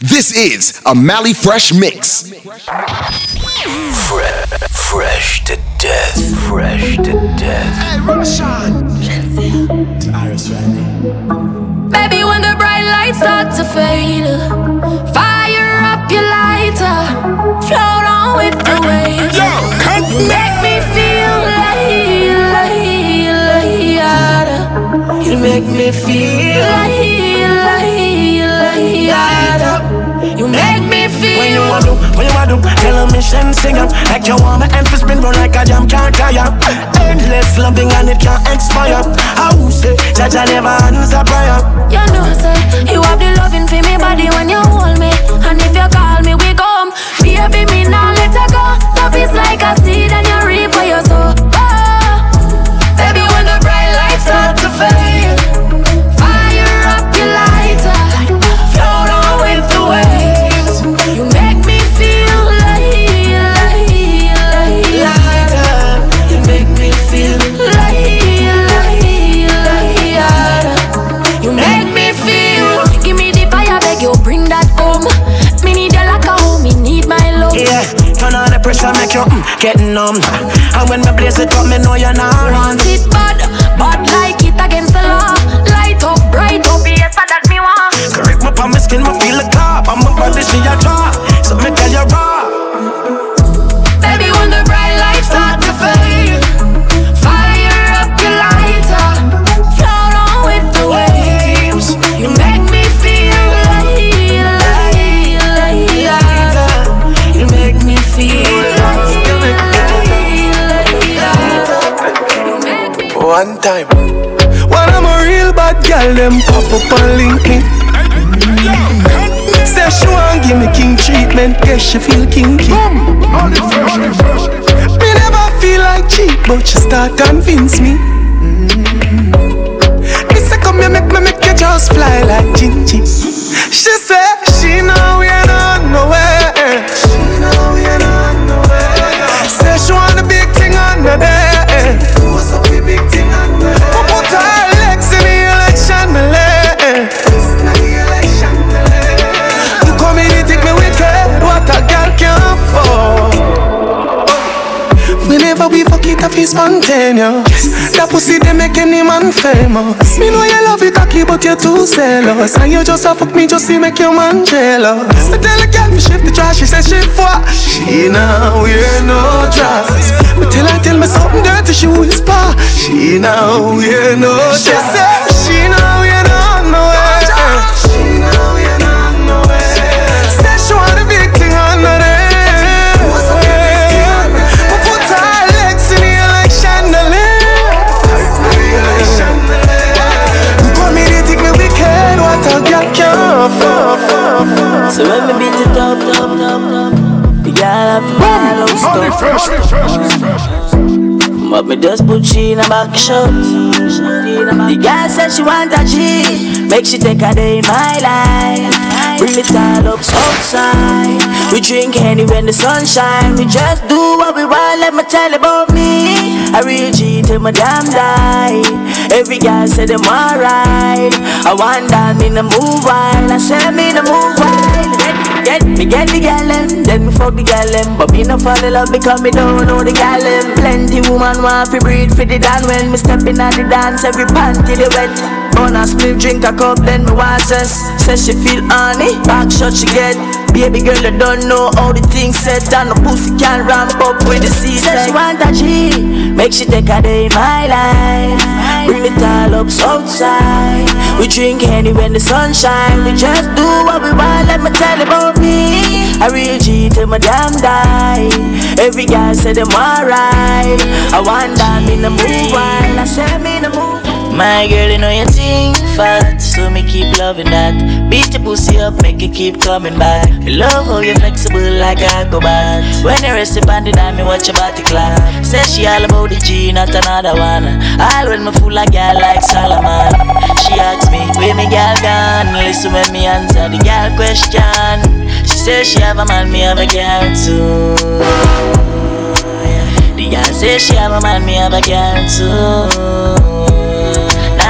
This is a Mally Fresh Mix. Fresh, fresh to death. Fresh to death. Hey, Roshan. Iris Baby, when the bright lights start to fade, fire up your lighter, float on with the waves. Yo, come make me feel like, like, like, You make me feel like, like, like, You make me feel. When you want to, when you want to, tell a mission sing up Like you want my end to spin run like a jam can't tire Endless loving and it can't expire I will say, Jaja never answer prayer You know, say you have the loving for me body when you hold me, and if you call me, we come. Baby, me now let her go. Love is like a seed, and you reap what you sow. Oh, baby, when the bright lights start to fade, pressure, make you mm, get numb. And when me blaze it up, me know you're not Want it bad, bad like it against the law. Light up, bright up, yes, that me want. Correct my palm, my skin, me feel the top I'm a body, she a draw So me tell you raw One time When I'm a real bad girl, them pop up on LinkedIn. Say she want give me king treatment, guess she feel kinky. Me never feel like cheap, but she start convince me. Me say come here, make me make you just fly like Gingy. She say she know we ain't on nowhere. She know we ain't on nowhere. Say she want a big thing on the day. We fuck it, I spontaneous. That pussy they make any man famous. Me know you love it cocky, but you're too zealous. And you just a fuck me just to make your man jealous. I tell a girl to shift the trash, she say she what? She now wear no dress. But till I tell me something dirty, she whisper. She now wear no dress. She say she now wear no So when me beat it up, up, up, up The girl have ball out stuff. But me just put she in a back shot. The girl said she want a G. Make she take a day in my life Bring up outside. We drink any when the sun shine. We just do what we want, let me tell about me. I real G till my damn die. Every girl say them alright. I want down in the move wild I say me in the move wild Get, get, me get the gal them, then me fuck the gal them. But me no fall in love because me don't know the gal them. Plenty woman want fi breathe for the dan When me step in at the dance, every panty they wet Bun a split, drink a cup, then me want cess Say she feel honey, back shot she get. Baby girl, you don't know how the thing set And the pussy can ramp up with the C Say she want a G, make she take a day in my life. Bring it all up outside. We drink any when the sun shine. We just do what we want, let me tell you about me. I real G till my damn die. Every guy say them alright I want them in the move while I say me in the move my girl, you know you think fat, so me keep loving that. Beat your pussy up, make it keep coming back. Love how you flexible like a acrobat. When you rest upon the dime, me watch your body clap. Say she all about the G, not another one. All when me fool like girl like Solomon. She asks me, where me girl gone? Listen when me answer the girl question. She says she have a man, me have a girl too. The girl say she have a man, me have a girl too.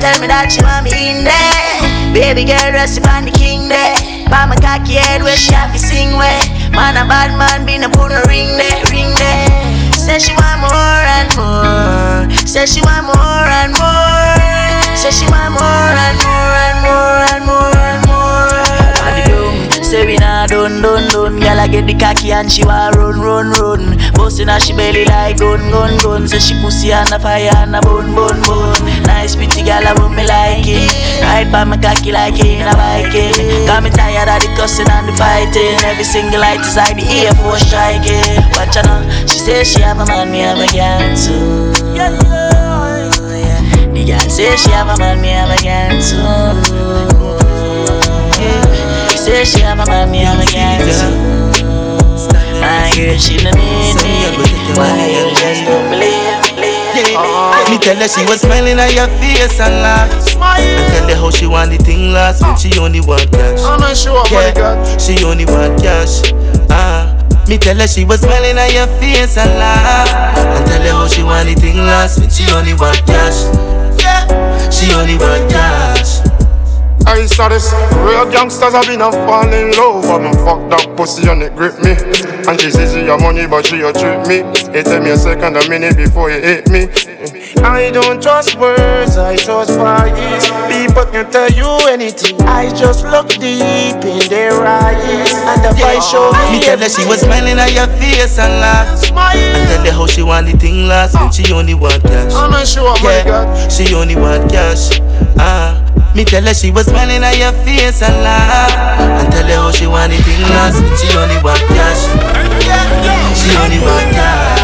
Tell me that she want me in there. Baby girl, rest upon the king there. By my cocky head where she have to sing where Man a bad man, be no put a ring there, ring there. Say she want more and more. Say she want more and more. Say she want more and more and more and more and more Say we nah done, done, done. Girl I get the cocky and she want run, run, run. Bustin' her she belly like gun, gun, gun. Say she pussy on a fire and a bun, bun, bun. Nice pretty girl I run me like it. Ride by my cocky like in a Viking. Got me tired of the cussing and the fighting. Every single light is like the Air Force striking. Watch her now. She say she have a man, me have a girl too. Yeah. The girl say she have a man, me have a girl too She say she have a man, me have a girl too My girl, she no need me Why you just don't believe uh-huh. Me tell her she was smiling at your face and laugh. And tell her how she want the thing last when she only want cash. I'm not sure yeah, she only want cash. Ah. Me tell her she was smiling at your face and laugh And tell her how she want the thing last when she only want cash Yeah, she only want cash I saw this. Real gangsters have been a fall in love. But me fuck that pussy and it grip me. And she says she your money but she a treat me. It take me a second a minute before you hit me. I don't trust words, I trust vibes People can tell you anything. I just look deep in their eyes. And the yeah. vibe show me Me tell her she was smiling at your face and laugh Smile. And tell her how she want the thing last And she only want cash. I'm not sure, yeah, She only want cash. Ah me tell her she was smiling at your face and laugh. And tell her how she want the thing last. She only want cash. She only want cash.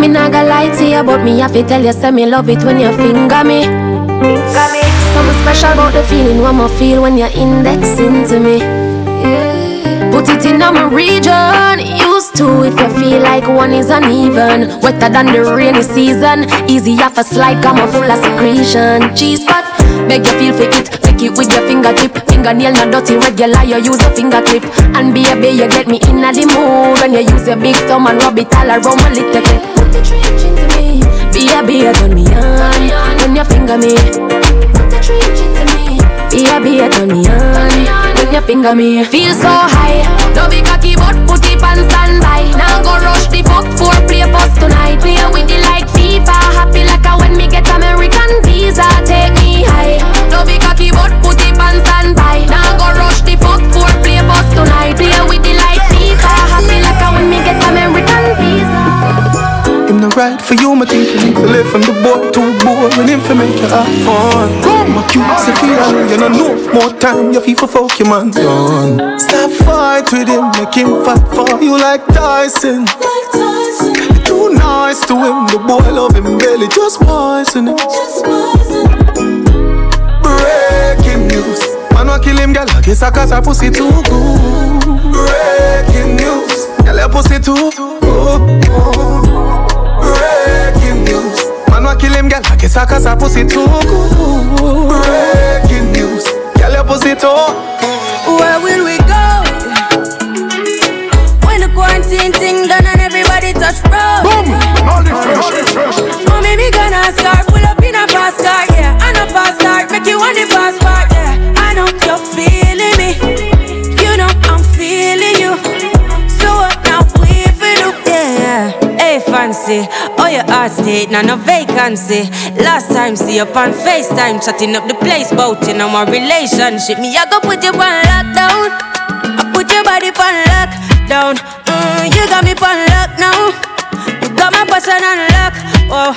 Me nah gonna lie to you But me have to tell you Say me love it when you finger me. Finger me Something special about the feeling What me feel when you're indexing to me. Yeah. Put it in my region Used to if you feel like one is uneven. Wetter than the rainy season. Easy off a slide Come on full of secretion. Cheese spot Beg you feel for it. Make it with your fingertip. Fingernail not dirty regular You use a finger clip And baby you get me in a the mood. When you use your big thumb And rub it all around my little clip. Put the trench into me. Baby turn me on. When you finger me. Put the trench into me. Baby turn me on. When you finger me. Feel so high No be cocky but put it on standby Now go rush the fuck for play post tonight. Play with the like FIFA Happy like a when me get American visa Take me high. No be cocky but put it right for you, my think you need to live from the boy too boring him for make you have fun. My cute say feel you know no more time you feel for fuck your man done. Stop fight with him, make him fight for you like Tyson. Like Tyson. Too nice to him, the boy love him belly just poison. Just poison Breaking news. Man wa kill him, girl. I guess I cause her pussy too good. Breaking news. Girl, your pussy too good. Breaking news. Man wa kill him, girl. I guess I cause her pussy too good. Breaking news. Girl, your pussy too. Where will we go? When the quarantine thing done and everybody touch road. Boom! All the fresh, fresh Mommy, me gonna start pull up in a fast car, yeah. And a fast start, make you want the passport, yeah. I know you're feeling fancy, oh your heart state, now no vacancy. Last time see up on FaceTime, chatting up the place, bout in my relationship. Me, I go put you on lockdown. I put your body on lockdown. Mm, you got me on lock now. You got my person on lock. Oh,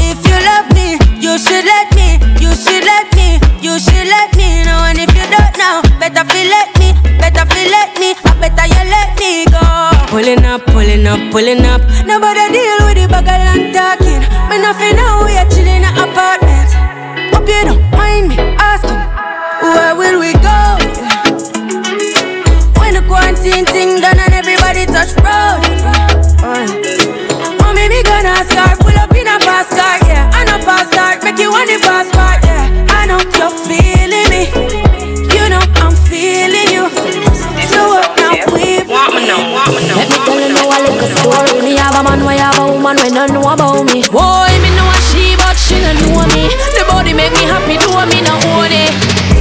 if you love me, you should let me. You should let me. You should let me know. And if you don't know, better feel let me. Better feel let me. I better you let me go. Pulling up, pulling up, pulling up. Nobody deal with the bag and talking. Me nothing now. Don't know about me. Boy, me know a she, but she don't know me. The body make me happy, do me no own it.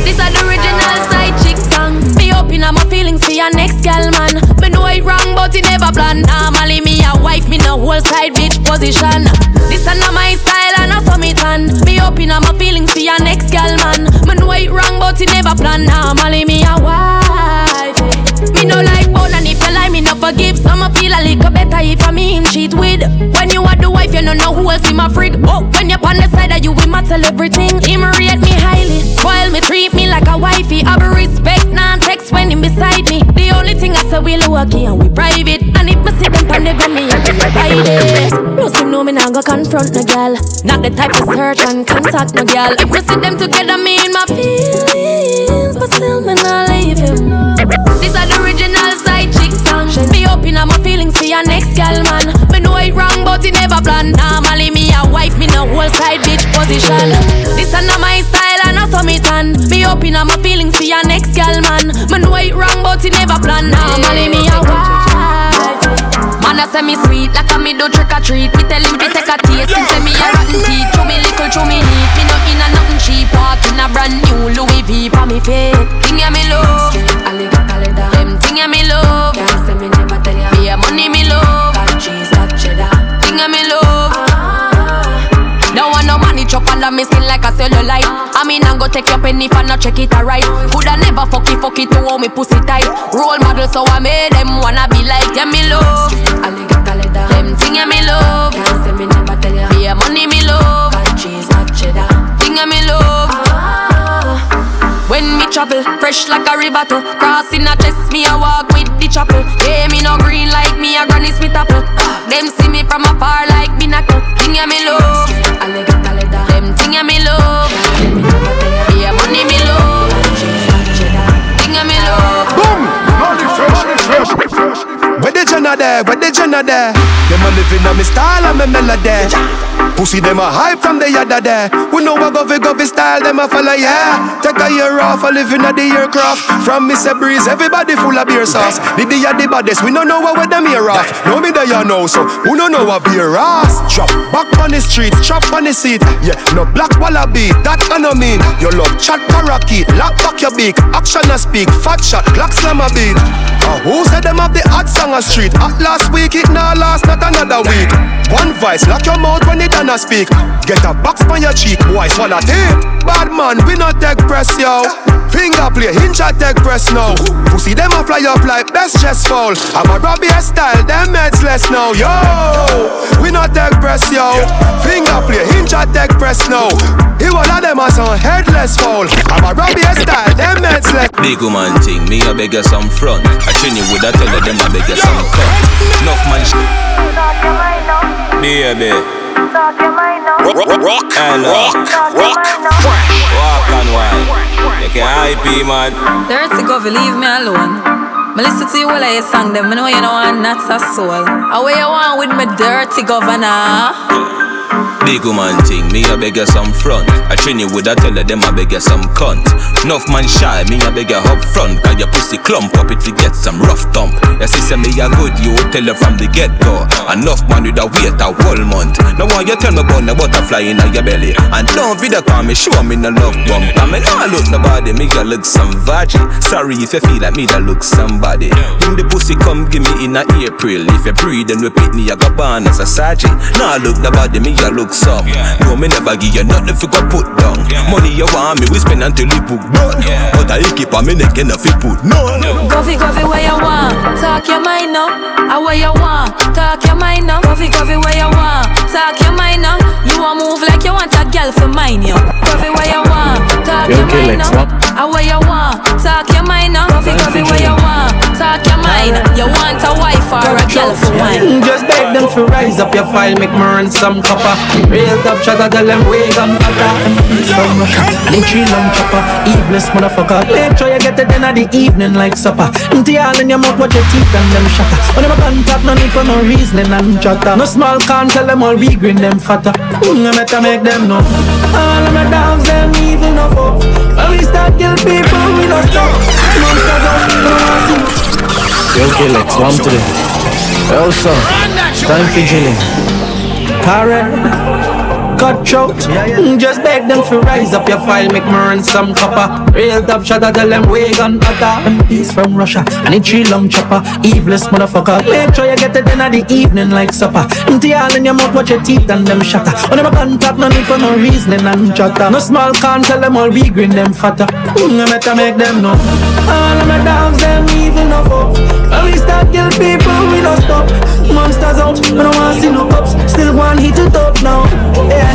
This is the original side chick song. Me open up my feelings for your next gal man. Me know it wrong, but it never plan. Normally me a wife, me no whole side bitch position. This is not my style and I saw me tan. Me open up my feelings for your next gal man. Me know it wrong, but it never plan. Normally me a wife. Eh. Me no like bone and if you lie, me no forgive. Some feel a little better if I me him cheat with. When you you don't know who else in my freak, Oh, when you're on the side of you, my tell everything. Him rate me highly, spoil me, treat me like a wifey. I be respect, non text when him beside me. The only thing I say we lucky and we private. And if me see them pan the gun, me I be hide it. Plus know me nah go confront no gal. Not the type to search and contact no gal. If we see them together, me in my feelings, but still me not leave him. This are the original side chick song. Me open up my feelings for your next gal man. But never plan. Normally me a wife, me no whole side bitch position. This are not my style and I saw me tan. Me open up my feelings for your next gal man. Me know it wrong, but it never plan. Normally me a wife. Man, I say me sweet, like a me do trick or treat. Me tell him to take a taste. He say me a rotten teeth. Chew me little, chew me neat. Me no in a nothing cheap. Walk in a brand new Louis V for me feet. Thing ya me love. Under me skin like a cellulite. I mean, I'm go take your penny if I not check it alright. Coulda never fuck it, fuck it to hold me pussy tight. Role model, so I made them wanna be like yeah, me love. Them thing yeah, me love. Can't say me never tell ya. Yeah, money me love. Got cheese, got cheddar. Thing yeah, me love. When me travel, fresh like a river to Crossing a chest, me a walk with the chapel Yeah, me no green like me a Granny Smith apple ah, Them see me from afar like binacle Thing ya me love Jenna there? Them a living on me style and me melody. Pussy them a hype from the yada there. We know what govy govy style them a follow yeah. Take a year off, a living at the aircraft. From Mr. Breeze, everybody full of beer sauce. The day the baddest, we don't know what them here off. No me there you know, so who don't know what beer ass? Drop back on the streets, chop on the seat. Yeah, no black wallaby, that I no mean. Your love chat parakeet, lock back your beak. Action a speak, fat shot, clock slam a beat. Uh, who said them have the hot song a street? At last week, it now last, not another week. One vice, lock your mouth when it done a speak. Get a box on your cheek, boy, swallow tape. Bad man, we not take press, yo. Finger play, hinge a take press now. Pussy them a fly up like best chest fall. I'm a Robbie style, them heads less now, yo. We not take press, yo. Finger play, hinge a take press now. He one of them are some headless fall. I'm a Robbie style, them heads less. Big woman thing, me a beg you some front. I train you with a tell you them a beg you some cut. Enough man sh- Baby. Rock, rock, And, uh, rock, rock, fresh. Walk and wine. You can hype man. Dirty Govy, leave me alone. Me listen to you while I song them. Me know you know I'm not a soul. Away you want with me dirty governor. Big woman thing, me a beg you some front. I train you with a tell you them a beg you some cunt. Enough man shy, me a beg you up front. Cause your pussy clump up if you get some rough thump. Your sister me a good, you tell her from the get go. Enough man with a wait a whole month. Now why you tell me about the butterfly in your belly? And don't video call me, show me no love bump. I mean, I look nobody, me a look some virgin. Sorry if you feel like me that look somebody. When the pussy come give me in a April. If you breathe then repeat me, I got born as a sergeant. Now I look nobody, me a look some. No, me never give you nothing for go put down. Money you want me, we spend until you book done. But I keep on me neck and if you put none. Govy, Govy, where you want? Talk your mind now. I where you want? Talk your mind now. Govy, Govy, where you want? Talk your mind now. You want move like you want a girl for mine, yo. Govy, where you want? Talk your mind now. I where you want? Talk your mind now. Govy, Govy, where you want? Talk your mind. You want a wife or a girl for mine? Just beg them to rise up your file, make me run some copper. Real top shot, tell them wake up, butter. Tree long chopper. Eveless motherfucker. Sure you get it in the evening like supper. Empty all in your mouth, watch your teeth and them shatter. When them a contact, no need for no reasoning and chatter. No small can tell them all we green them fatter. Mm, I better make them know. All of my dogs, them evil no fuck. When we start kill people, we don't stop. Monsters we want see. Yo, Killex, one today. Son, time for chilling. Karen cutthroat. Mm, just beg them to rise up your file, make me run some copper. Real top shot, I tell them wake on butter. He's from Russia, and it's three long chopper. Eveless motherfucker. Make sure you get it in at the evening like supper. Empty all in your mouth, watch your teeth and them shatter. When them a contact, no need for no reasoning and chatter. No small can tell them all we green them fatter. Mm, I better make them know. All of my dogs, them evil no fuck. When we start kill people, we don't stop. Monsters out, we don't want to see no cops. Still one hit to top now. Yeah.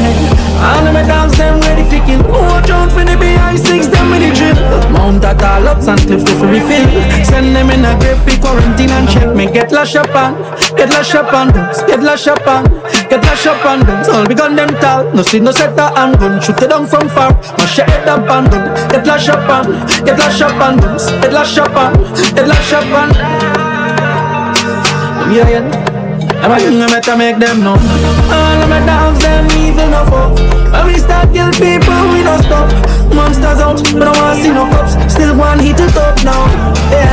All of my dogs, them ready kill. Watch out for the behind six, them with the drip. Mount at all ups and cliff to refill. Send them in a grave quarantine and check me. Get lash up on, get lash up on, get lash up on, get lash up on them. All we gun them tall, no see no setter and gun. Shoot it down from far, mash it up on. Get lash up on, get lash up on. Get lash up on, get lash up on. Yeah, yeah. I'm a young, I better make them know. All of my dogs, them evil no fuck. When we start kill people, we don't stop. Monsters out, but I wanna see no cops. Still one hit it up now. Yeah,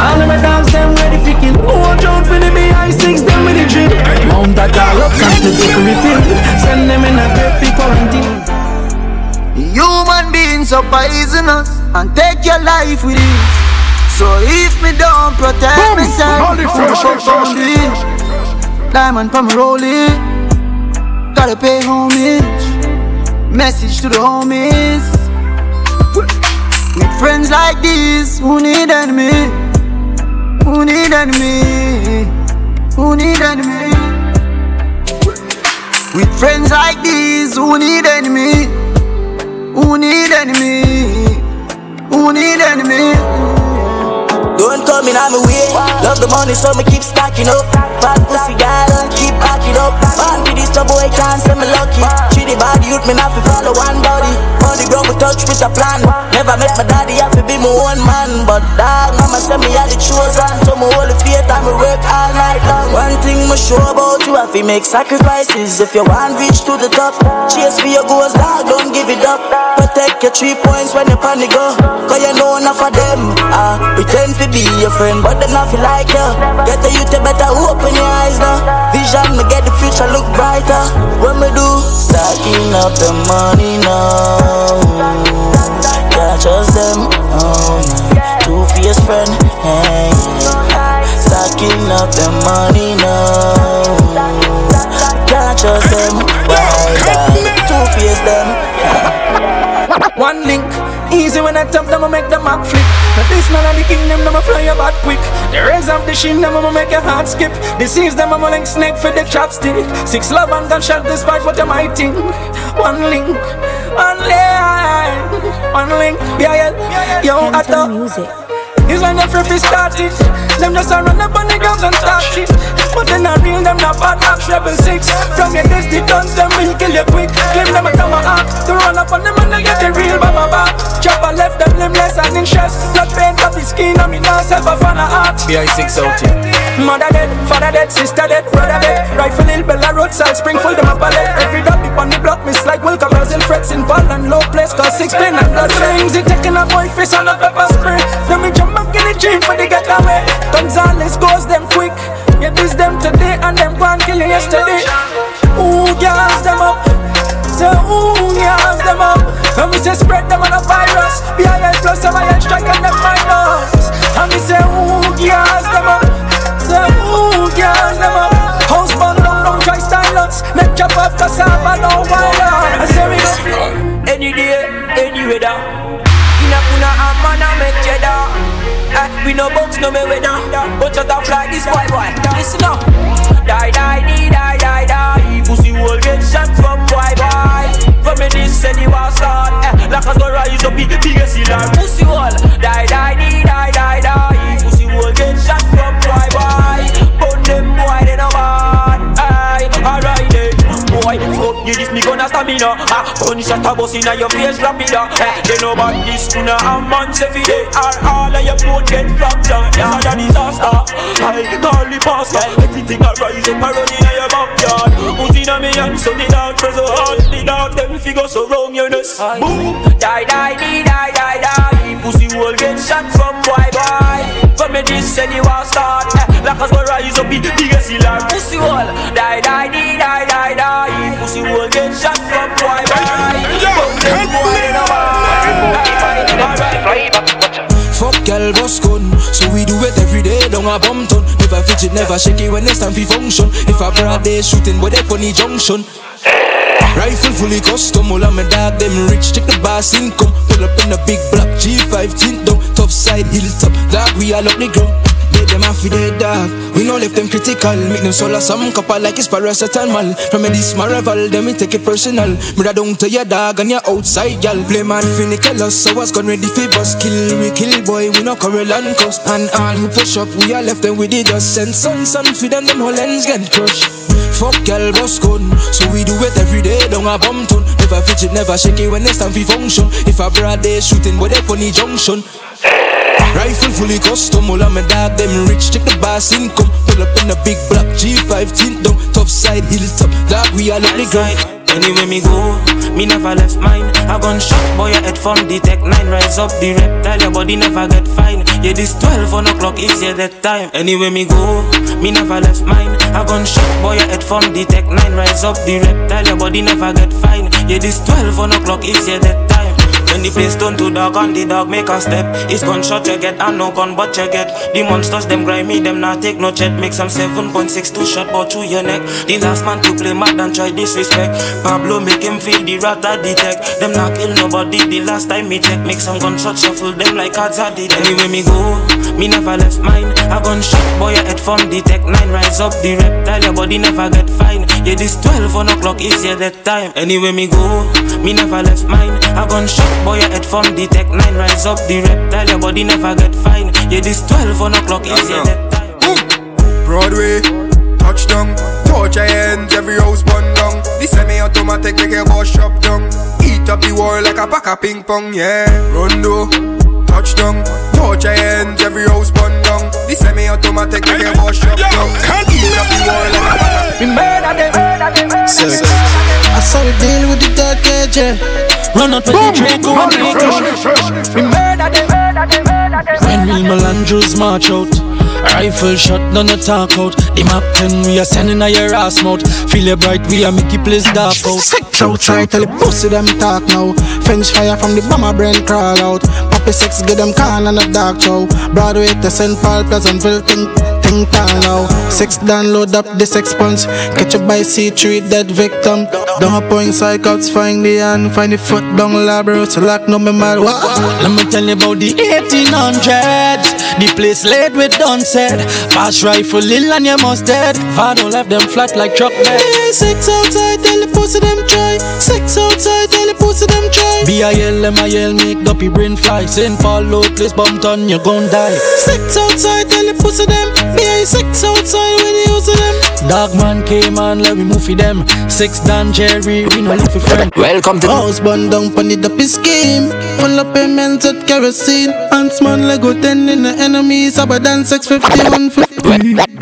all of my dogs, them ready for kill. Watch out for the behind six, them with the drip. Mount that all up, and slip to refill. Send them in a grave for quarantine. Human beings are poisonous and take your life with it. So if me don't protect Boom. myself, fresh, fresh, fresh. Diamond from rolling. Gotta pay homage. Message to the homies. With friends like these, who need enemy? Who need enemy? Who need enemy? With friends like these, who need enemy? Who need enemy? Who need enemy? Don't come in on my way. Love the money, so me keep stacking up. Bad pussy guy, For boy can't say me lucky. Treat the bad youth, me not fi follow one we touch with a plan. Never met my daddy, have to be my own man. But dog, mama said me had the chosen. So hold the faith and me work all night long. One thing me sure about you, have to make sacrifices. If you want reach to the top, chase for your goals, dog, don't give it up. Protect your three points when you pan the go. Cause you know enough of them. Ah, uh, pretend to be your friend, but them not feel like you. Get the youth, you better open your eyes now. Vision, me get the future look brighter. When me do, stacking up the money now. Can't trust them, oh yeah. Two fierce friend, hey. Stacking up the money now. Can't trust them, why Two fierce them. One link, easy when I tap them, I make the map flip. But this man of the kingdom, them a fly about quick. The rays of the shin, them a make your heart skip. Disease them, I'm a link snake for the chopstick. Six love and gunshot despite what am I think. One link, one link, one link. Yeah, yeah, yo, I thought. It's when the free start it. Them just a run up on the ground and start it. But they not real, them not bad act Rebel six. From your days, the guns, them will kill you quick. Claim them a act. To run up on them and they get the real by my back. Chop and left them limbless and in chest. Blood paint up the skin and me not self a fan of art BI6 out here Mother dead, father dead, sister dead, brother dead. Rifle hill, Bella roadside, spring full, them a ballet Every dog deep on the block, miss like Wilka Brazil Frets in ball and low place, cause six pin and blood rings It taking a boy face on a pepper spray. Then we jump back in the dream for the getaway. Gonzales goes them quick. Yeah, this them today and them gone killing yesterday. Ooh, gas them up? Say ooh, gas them up? And we say spread them on a virus BIL plus some iron strike and them minus. And we say ooh, gas them up? Say ooh, gas them up? House burn down, don't try stylus Make chop off cassava, no wire I say we go. Any day, any weather we no box, no me weather But shut off like this boy boy. Listen up. Die, die, die, die, die, die. Pussy will get shot from boy boy. From me this and you was start eh, Like us go rise up, big, big as Pussy will Die, die, die, die, die, die Gunshot a bust inna your face lapida hey, They know about this tuna a months every day Or all of your boat get fractured Yeah, a disaster. I call the pastor Everything a rise up a run inna your backyard. Who's inna me hand so the dog so hard The dog them figure so wrong you know. Boom. Die die die die die die Pussy will get shot from boy boy From me this say the war start eh, Like us go rise up the biggest hill Pussy will die die die die die die. Pussy will get shot from boy boy From them boy in a Fuck girl boss gun. So we do it every day down a bum ton. Never fidget, never shake it when it's time for function. If a broad day shooting but they funny junction Rifle fully custom, all of my dog them rich. Check the boss income. Pull up in a big black G5 tint down, top side hilltop. Dog we all up the ground. They them off with dog. We no left them critical. Make them solar some couple like it's paracetamol. From me this my rival, them me take it personal. Murder down to your dog and your outside gal. Play man kill us, so was gone ready for bus. Kill we kill boy, we no cover land coast. And all who push up, we all left them with the dust. Send sun, sun for them, them whole ends get crushed. Fuck girl boss gun So we do it every day down a bum ton Never fidget, never shake it when it's time for function If a broad day shooting but they funny junction Rifle fully custom, all of my dog them rich Check the boss income, pull up in a big black G5 tint top side hilltop Dog we all up the ground Anyway me go, me never left mine. I gun shot boy your head from the tech 9 Rise up the reptile, your body never get fine. Yeah this 12 on o'clock is yeah that time. Anyway me go, me never left mine. I gun shot boy your head from the tech 9 Rise up the reptile, your body never get fine. Yeah this 12 on o'clock is yeah that time when the place turn to dark and the dog make a step. It's gunshot you get and no gun but you get The monsters them grimy them not take no chat Make some 7.62 shot but through your neck. The last man to play mad and try disrespect. Pablo make him feel the rat at the tech. Them not kill nobody the last time me check Make some gunshot shuffle them like cards at the deck Anyway me go, me never left mine. A gunshot boy your head from the tech. 9 Rise up the reptile your body never get fine. Yeah this 12 on o'clock is yeah that time. Anyway me go, me never left mine. A gunshot boy your head from the tech 9 Rise up the reptile your body never get fine Yeah this 12 on o'clock is yeah that time Broadway, touchdown. Touch your hands, every house burn down. The semi-automatic make your boss shop down. Eat up the wall like a pack of ping pong, yeah. Rondo, touchdown. Touch your hands, every house burn down. The semi-automatic make your boss shop down. Eat up the wall like a pack of We murder them, murder them, murder Sex. them I saw the deal with the dark cage, yeah. Run out with the Draco and the English We murder them, murder them, murder them When real Melandros march out Rifle shot, none no talk out The map 10, we are sending a your ass mouth Feel it bright, we are make you place dark out Sex outside, tell the pussy them talk now. French fire from the bomber brain crawl out. Poppy six, get them can and a dark show. Broadway to St. Paul, Pleasantville, think, think tall now. Six download up the six punch. Catch a by C3 dead victim. Down a point psychots, find the hand, find the foot down labro. So lock no mad. What? Let me tell you about the 1800s The place laid with done said Pass rifle ill and you must dead Vado left them flat like truck bed six outside, tell the pussy them try. Six outside, tell the pussy them try. B-I-L, M-I-L, make dopey brain fly St. Paul, low place, bumped on, you gon' die Six outside, tell the pussy them. Be six outside when you use them. Dog man came on, let me move for them Six Dan Jerry, we no live for friend Welcome to the House burn down pon the dopey scheme. Full of payments at kerosene. Ants man Lego 10 in the enemy. Sabba than 650, 150.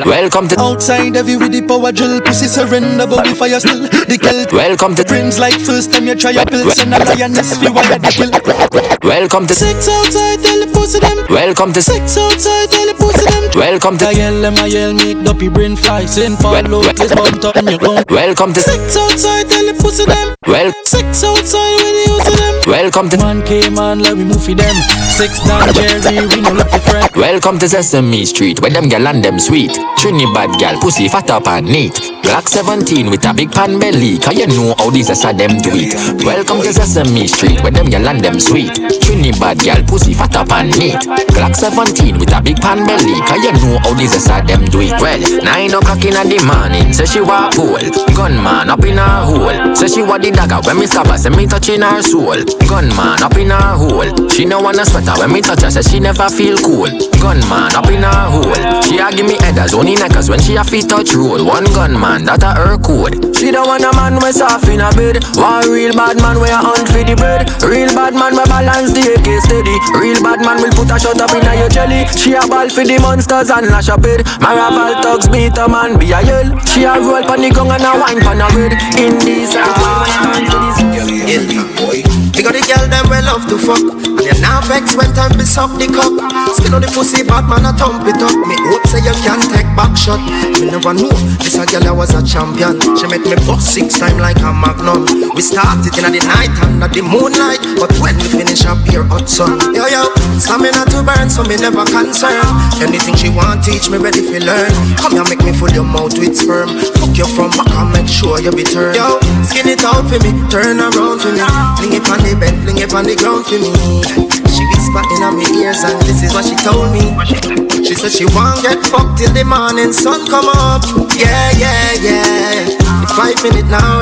Welcome to Outside heavy with the power drill Pussy surrender but we fire still The kill Welcome to Dreams like first time you try a pill Send a lioness fi wire the kill Welcome to Six outside, tell the pussy them. Welcome to Six outside, tell the pussy them. Welcome to I-L, M-I-L, make dopey brain fly St. Paul, Well, low well, place, bumped up, you gon' Welcome to Six outside, tell the pussy them. Well Six outside when you use them. Welcome to Man came on, me move for them Six Dan Jerry, we no look for friend Welcome to Sesame Street, where them gal and them sweet. Trinidad gal, pussy fat up and neat. Black 17 with a big pan belly, cause you know how these are them do it. Welcome to Sesame Street, where them gal and them sweet. Trinidad gal, pussy fat up and neat. Black 17 with a big pan belly, cause you know how these are them do it. Well, 9 o'clock in the morning, say she walk cool. Gunman up in her hole. Say she want the dagger when me stab her, say me touching her soul. Gunman up in her hole. She no wanna sweat her when me touch her, say she never feel cool. Gunman up in her hole. She a give me head riders, only neckers when she a feet touch road. One gunman, that a her code. She don't want a man we soft in a bed. One real bad man we a hunt for the bread. Real bad man we balance the AK steady. Real bad man will put a shot up in a your jelly. She a ball for the monsters and lash up it. Maraval thugs beat a man be a yell. She a roll pan the gun and a wine pan a red. In these ah, You got the girl them well love to fuck. And you now vex when time to suck the cock Still on the pussy bad man a thump it up. Me hope say you can take back shot. Me never know this a girl I was a champion. She make me bust six time like a magnum. We started in the night under the moonlight. But when we finish up here hot sun. Yo yo, stamina to burn so me never concern. Anything she want teach me ready for learn. Come here make me full your mouth with sperm. Fuck you from back and make sure you be turned. Yo, skin it out for me, turn around for me. Fling it on the bed, fling it on the ground for me. She whisper in my ears and this is what she told me. She said she won't get fucked till the morning sun come up. Yeah, yeah, yeah. Five minute now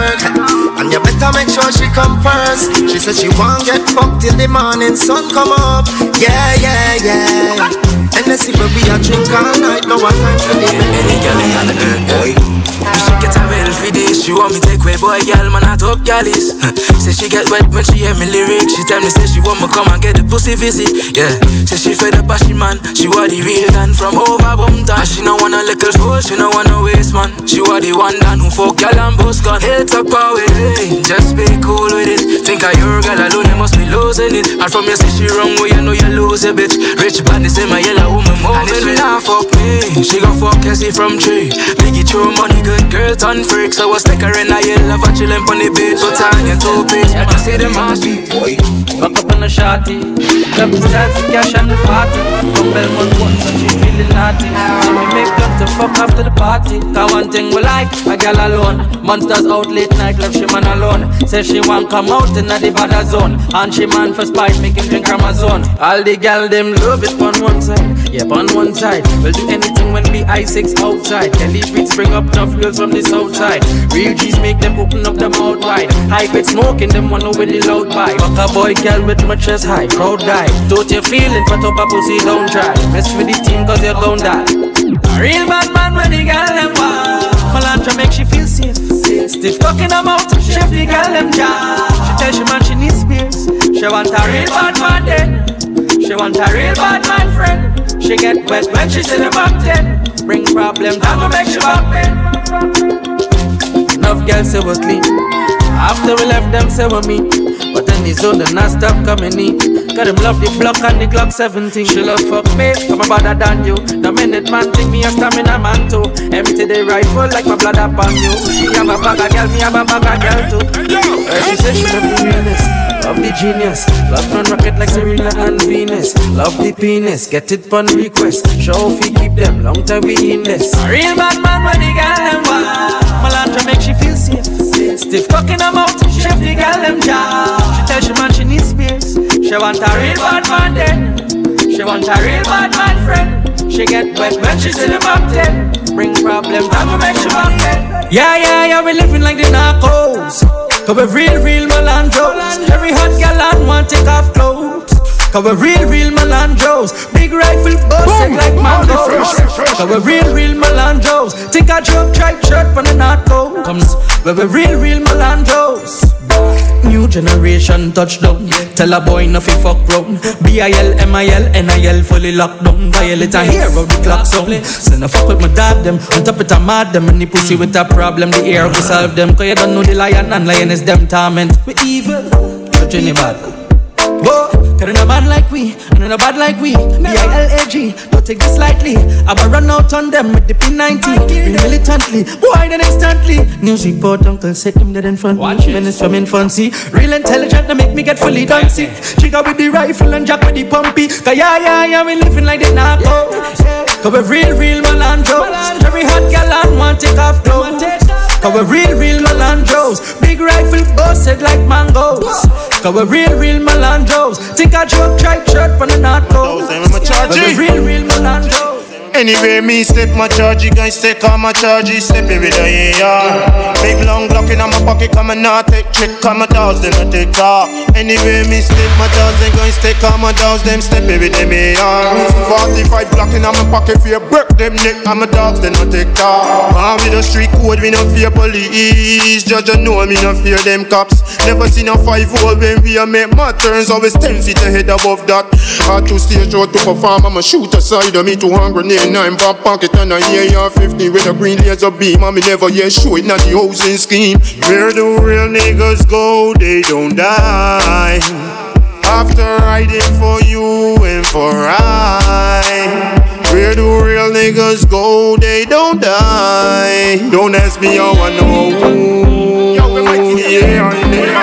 and you better make sure she come first. She said she won't get fucked till the morning sun come up. Yeah, yeah, yeah. And see where we are drink all night. No one time for the Any girl in the earth, boy. She get a medal for this. She want me take away boy, girl, man, I talk galleys. say she get wet when she hear me lyrics. She tell me say she want me come and get the pussy visit. Yeah, say she fed up as she man. She want the real gun from over Bumpton. She no want a little fool, she no want a waste man. She want the one that who fuck girl and boss gun. Hit up with it, just be cool with it. Think of your girl alone, you must be losing it. And from your say she wrong, well you know you lose a bitch. Rich badness in my yellow woman moving And if she not fuck me, she gon' fuck Cassie from tree. Make it true money, good girl turn freak. So I stick her in a yellow, chillin' on the beach. So Tanya two bitch, I can see them on boy. Fuck up on the shotty, love the stats, cash and the party. From Belmont and she feeling naughty. So we make up to fuck after the party. Got one thing we like, a girl alone. Monsters out late night, left she man alone. Say she want come out in the bad zone. And she man for spite, make him drink Amazon. All the gal them love it on one side. Yeah, on one side. We'll do anything when we I6 outside. Kelly beats bring up tough girls from the south side. Real G's make them open up their mouth wide. High grade smoking them one over the loud pipe. Fuck a boy, girl with my chest high. Crowd die. Don't you feeling put up a pussy, don't try. Mess with the team cause you're gon' die. A real bad man when the girl them wild. Malantra make she feel safe. Stiff talking about chef the girl them job. She tell she man she needs spears. She want a real bad man then. She want a real bad man friend. She get wet when she see the back then. Bring problem, that will make she back. Enough girls say we're clean. After we left them say we're mean. But then the zone they not stop coming in. Got him love the block and the Glock 17. She love fuck me, I'm a better than you. The minute man think me a stamina man too. Empty the rifle like my blood upon you. She have a bag of girl, me have a bag of girl too. Uh, she say she love the realness. Love the genius, love run rocket like Serena and Venus. Love the penis, get it pon request. Show if we keep them long time we in this. A real bad man when the girl them wild. Malantra make she feel safe. Stiff talking about chef the girl them job. She tell she man she needs space. She want a real bad man then. She want a real bad man friend. She get wet when she see the mountain. Bring problems, that will make she back then. Yeah, yeah, yeah, we living like the narcos. Cause we real, real Melandros. Every hot gal on want take off clothes. Cause we're real, real Melandros. Big rifle busted like mangoes. Cause we real, real Melandros. Think I drop tripe shirt from the narco. Comes, we we real, real Melandros. New generation touchdown. Tell a boy no fi fuck round. B-I-L, M-I-L, N-I-L fully locked down. Violate a hero, the clock sound. So no fuck with my dad them. On top it a mad them. Any pussy with a problem, the air we solve them. Cause you don't know the lion and lion is them torment. We evil, but you bad. Whoa, cause in a man like we, and in a bad like we. B-I-L-A-G, don't take this lightly. I'ma run out on them with the P90. Be militantly, boy, then instantly. News report, uncle said him dead in front. Watch Minutes from infancy. Real intelligent, to make me get fully dancing. Trigger with the rifle and jack with the pumpy. Cause yeah, yeah, yeah, we living like the narco. Cause we real, real Melandros. Every hot gal on want take off clothes. Cause we real, real Melandros. Big rifle busted like mangoes. Cause we real, real Melandros. Think I joke, tripe shirt from the North Coast. Cause we real, real Melandros. Anyway, me step my charge, you guys take on my charge, you stepping with a AR. Big long Glock in my pocket, come and not take trick, come my dogs, then I take talk. Anyway, me step my dogs, they guys take on my dogs, them stepping with them AR. 45 Glock in my pocket, fear break them neck, come my dogs, then I take talk. I'm with the street code, we no fear police. Judge, I know me no fear them cops. Never seen a five hole when we a make my turns, always 10 feet ahead above that. Hard to stage out to perform, I'm a shooter side of me, two hand grenade, nine pop pocket, and a year 50 with a green laser beam. I'm never yet it, not the housing scheme. Where the real niggas go, they don't die. After riding for you and for I. Where do real niggas go? They don't die. Don't ask me how I know. Yeah, yeah.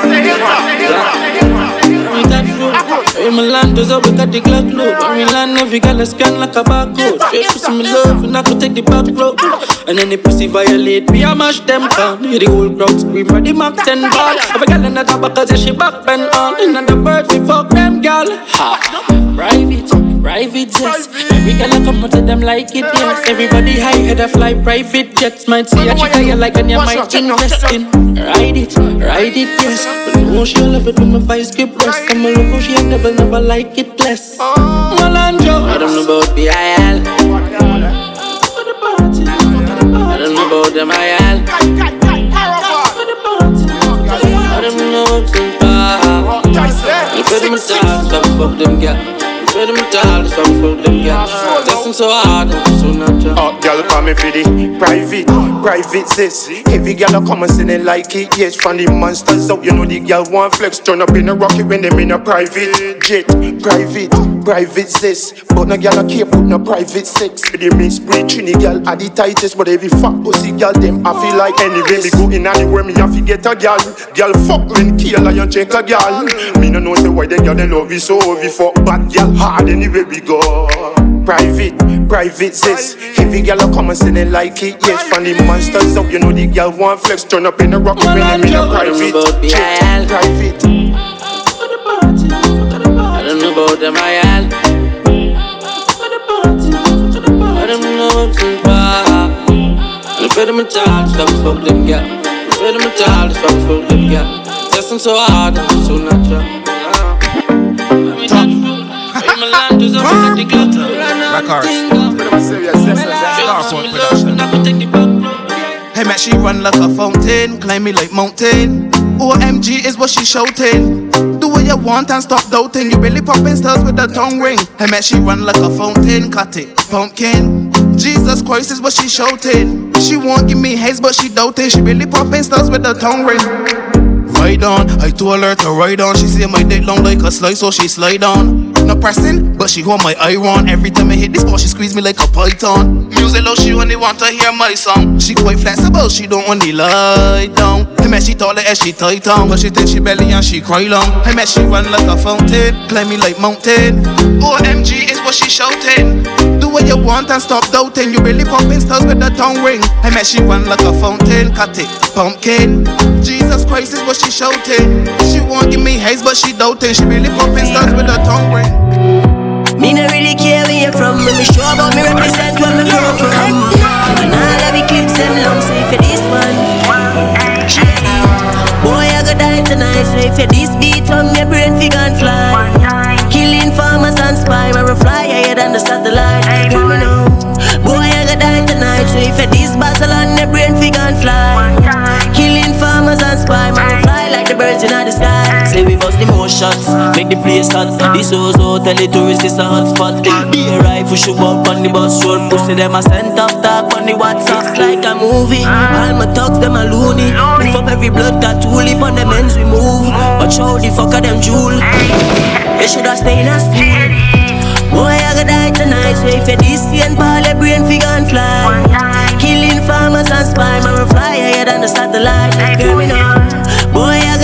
In my land, there's a got the Glock load. When we land, every girl is scan like a barcode. Straight pussy me love, and I could take the back road. And any pussy violate, we a mash them down. Hear the whole crowd scream, ready Mac 10 ball. Every girl in the top, cause yeah, she back bend on. In the birds, we fuck them, girl. Ha, private. Private jets, every girl I come to them like it, yes. Everybody high head a fly private jets. Might see a chick you like and you might invest in. Ride it, ride it, yes. But no, she love it when my vice get breast. I'm a lover, she devil, never like it less. Malandro, I don't know about the IL. I don't know about them IL. I don't know. You put them in stop fuck them, them tall, so fuck them girls. Testing so hard, so natural. Oh, girl, me for the private, private sis. Every girl I come and sing it like it. Yes, from the monsters out, you know the girl want flex. Turn up in a rocket when them in a private jet. Private, private sis. But no girl I can't put no private sex. For the miss split, trini girl are the tightest. But every fuck pussy girl, them I feel like anyway. Me go in anywhere, me have to get a girl. Girl, fuck when kill a you check a girl. Me no know the why them girl they love you so. We fuck bad girl hard anywhere we go. Private, private sis. Every girl I come and they like it. Yes, the monsters up, you know the girl want flex. Turn up in a rock when I'm in a private. Jet, private. I don't know about them, I am. I don't know about them, I am. them a child, so fuck them, girl. Look them a child, so fuck them, girl. Testing so hard, I'm so natural. Uh-huh. Records. Hey man, she run like a fountain, climb me like mountain. OMG is what she shouting. Do what you want and stop doubting. You really popping stars with a tongue ring. Hey man, she run like a fountain, cut it, pumpkin. Jesus Christ is what she shouting. She won't give me haze, but she doubting. She really popping stars with a tongue ring ride on. I told her to ride on. She say my dick long like a slice, so she slide on. Pressing, but she hold my iron. Every time I hit this ball, she squeeze me like a python. Music low, she only want to hear my song. She quite flexible, she don't only lie down. Hey man, she taller as she tight on, but she think she belly and she cry long. Hey man, she run like a fountain, climb me like mountain. OMG is what she shouting. Do what you want and stop doubting. You really popping stars with the tongue ring. Hey man, she run like a fountain, cut it, pumpkin. Jesus Christ is what she shouting. She won't give me haze, but she doubting. She really popping stars with her tongue ring. Me no really care where you from. When me show about me represent where me come from. And all of me clips them long, so if you this one. Boy, I go die tonight, so if you this beat on me brain, fig and fly. Killing farmers and spy, we fly higher than the satellite. Hear me now. Boy, I go die tonight, so if you this battle on me brain, fig and fly. Killing farmers and spy, we fly like the birds in the sky. Say we bust the shots, make the place hot. This Ozo tell the tourists it's a hot spot. Be a rifle shoot up on the bus road. Pussy them a send off talk on the WhatsApp like a movie. All my talks them a loony. Lift up every blood tattoo, lip on the men's we move. Watch how the fuck of them jewel. They shoulda stayed in a school. Boy, I gotta die tonight, so if you this and ball your brain figure and fly. Killing farmers and spy, man, fly higher than the satellite. Hear me.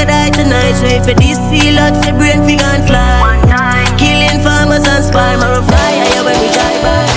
Die tonight, so if you this seal out, say brain fi and fly. Killing farmers and spy, man, fly higher when we die by.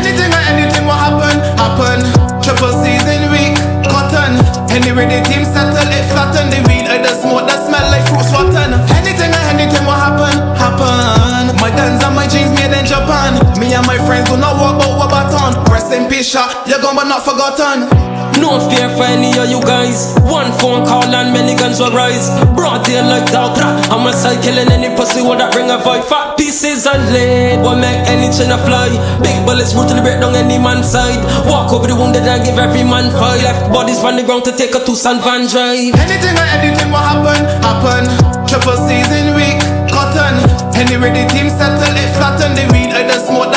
Anything or anything will happen, happen. Triple season week, cotton. Anyway, the team settle, it flatten. The weed or the smoke that smell like fruit rotten. Anything or anything will happen, happen. My guns and my jeans made in Japan. Me and my friends do not walk, but what about Rest in peace, shot. You're gone but not forgotten. No fear for any of you guys. One phone call and many guns will rise. Broad day like. I'm a side killing any pussy will that bring a vibe. Fat pieces of lead will make any china fly. Big bullets brutally break down any man's side. Walk over the wounded and give every man five. Left bodies on the ground to take a two San Van drive. Anything or anything will happen, happen. Triple season week, cotton. Anyway, the team settle it flatten. The weed like the smoke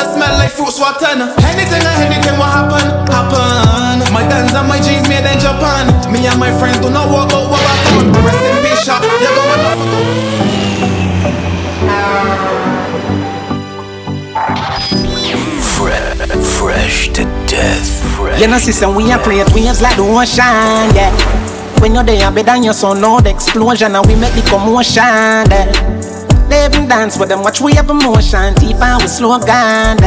like fruits rotten. Anything or anything will happen, happen. My dance and my jeans made in Japan. Me and my friends do not walk out what I found. Rest in peace, shop. You go enough. Fresh, fresh to death. Fresh. You know, sister, we are play it waves like the ocean, yeah. When you're there, better than your son, know the explosion, and we make the commotion, yeah. And dance with them, watch we have emotion, deep and we slow yeah.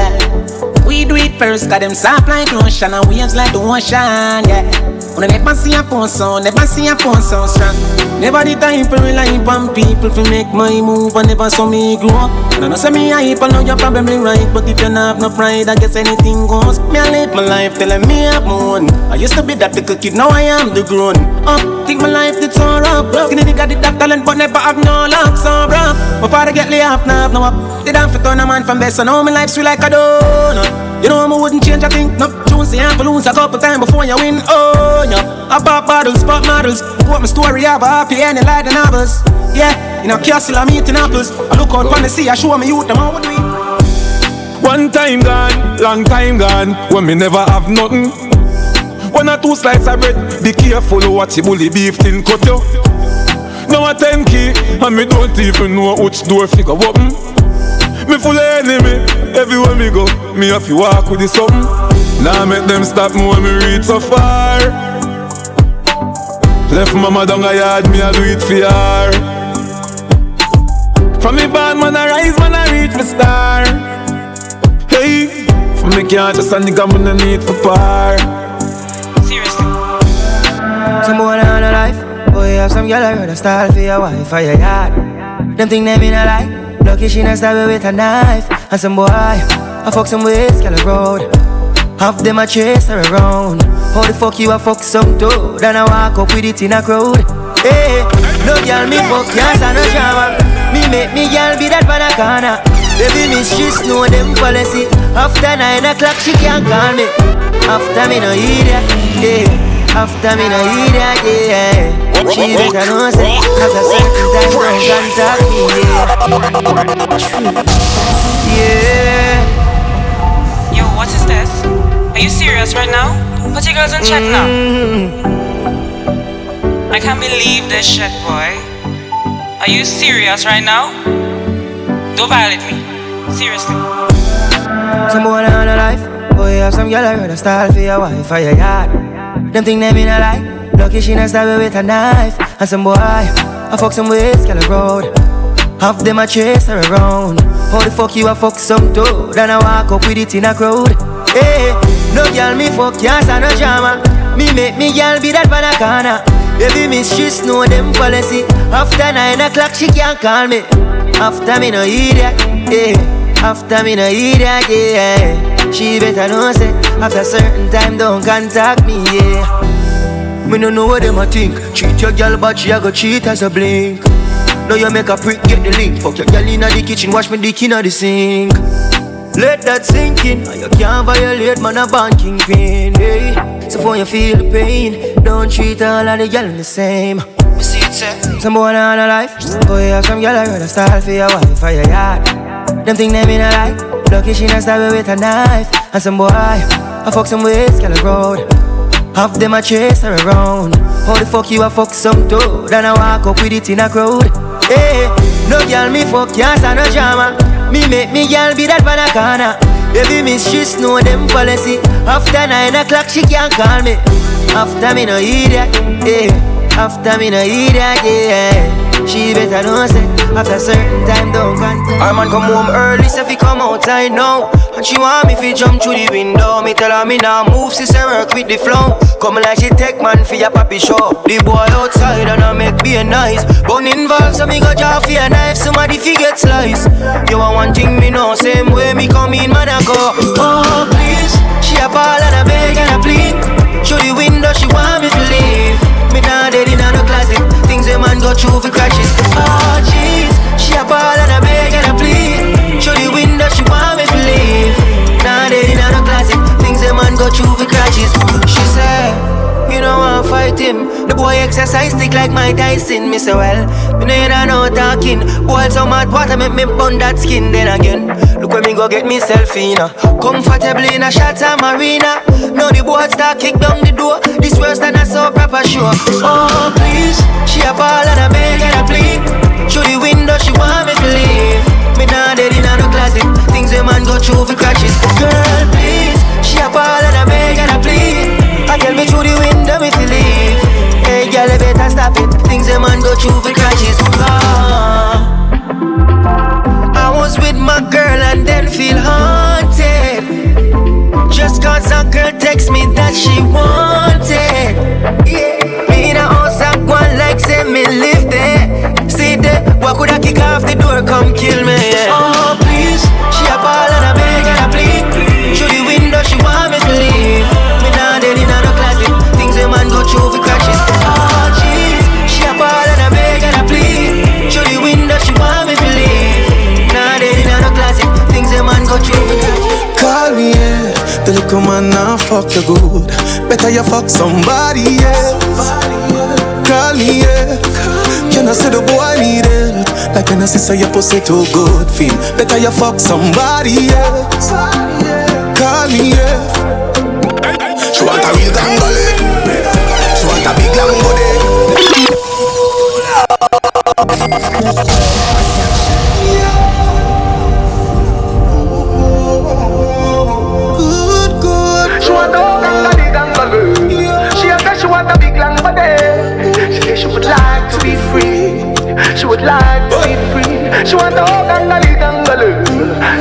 We do it first, got them soft like lotion and waves like the ocean, yeah. I never see a phone sound, never see a phone sound strong. Never the time for rely on people to make my move and never saw me grow up. I know say me hype, I know you're probably right, but if you don't have no pride, I guess anything goes. Me I live my life telling me I'm on. I used to be that little kid, now I am the grown up. Think my life did so rough. Skinny nigga did that talent, but never have no luck, so rough. My father get laid off, now have no up. They don't fit on a man from best, so now my life sweet like a donut. You know i'm wouldn't change a thing. No, choose the lose a couple times before you win. Oh, yeah. I pop bottles, pop models. What my story about happy and like the novels. Yeah, in a castle I'm eating apples. I look out from the sea, I show me youth them how do One time gone, long time gone, when me never have nothing. One or two slices of bread, be careful what you bully beef tin cut you. Now a ten key, and me don't even know which door figure open. Me full of enemy, everywhere me go, me have to walk with the something. Now make them stop me when me reach so far. Left mama down a yard, me I do it for her. From me bad man I rise, man I reach my star. Hey, from me can't just a nigga, me no need for par. Seriously. Some boy on a life, boy have some girl I heard a style for your wife or your yard. Them think them in a lie. Lucky she not stab with a knife. And some boy, I fuck some ways, girl road. Half them a chase her around. How the fuck you a fuck some toad Then I walk up with it in a crowd. Hey, no girl me fuck yes and no drama. Me make me girl be that corner Baby mistress know them policy. After nine o'clock she can't call me. After me no idiot, yeah after me no hear that, yeah She better know say After certain time don't contact me, yeah Yeah Yo, what is this? Are you serious right now? Put your girls in check now mm-hmm. I can't believe this shit, boy Are you serious right now? Don't violate me Seriously Some boy on a life Boy, have some girl I heard a style for your wife or your yard them think them in a lie. Lucky she not stab with a knife. And some boy, I fuck some ways, girl road. Half them a chase her around. How the fuck you a fuck some toad? And I walk up with it in a crowd. Hey, no girl me fuck, yes, and no drama. Me make me girl be that banana. Baby miss, she know them policy. After nine o'clock, she can't call me. After me no idiot, yeah. After me no idiot, yeah. She better know say after certain time don't contact me, yeah. Me no know what them a think. Cheat your girl, but she a go cheat as a blink. Now you make a prick, get the link. Fuck your girl inna the kitchen, wash me dick inna the sink. Let that sink in. You can't violate man a band kingpin. Hey. So for you feel the pain, don't treat all of the girl the same. see it, sir. Some boy on a life, boy have some girl I a style for your wife or your yard. Them think them in a life. Lucky she not stab with a knife. And some boy, I fuck some ways, girl road. Half them a chase her around. How the fuck you a fuck some toad And I walk up with it in a crowd. Hey, no girl me fuck, yes and no drama. Me make me girl be that banana. Baby miss, she know them policy. After nine o'clock she can't call me. After me no idiot, yeah After me no idiot, yeah she better know say after certain time don't contact. Our man come home early, so fi come outside now. And she want me fi jump through the window. Me tell her me now move, she say work with the flow. Come like she take man for your papi show. The boy outside and I make be a nice. Bone involved, so me go draw for a knife. Somebody fi get slice. You want one thing me know, same way me come in, man I go. Oh please, she a a ball and a beg and a plead. Through the exercise stick like my Tyson. Me say well, me know you don't talking. Boy so mad, water make me burn that skin. Then again, look when me go get myself in. Uh. Comfortably in a shot marina. Now the boy start kick down the door. This worse than a so proper show. Oh please, she a ball and a beg and a plead. Through the window she want me to leave. Me not dead in no closet. Things a man go through for crutches. Girl please, she a ball and a beg and a plead. I tell me through the window if you leave. Better stop it. Things a man go through for crashes. Ah. I was with my girl and then feel haunted. Just cause a girl text me that she wanted. Me in a house, I go like say me live there. See there, what could I kick off the door? Come kill me. Yeah. Oh, man now fuck you good. Better you fuck somebody else. Call me yeah. Can I say the boy need help? Like when I say say your pussy too good feel. Better you fuck somebody else. Call me yeah. She want a real gangale She want a big long body She would like to be free She want a gangale gangale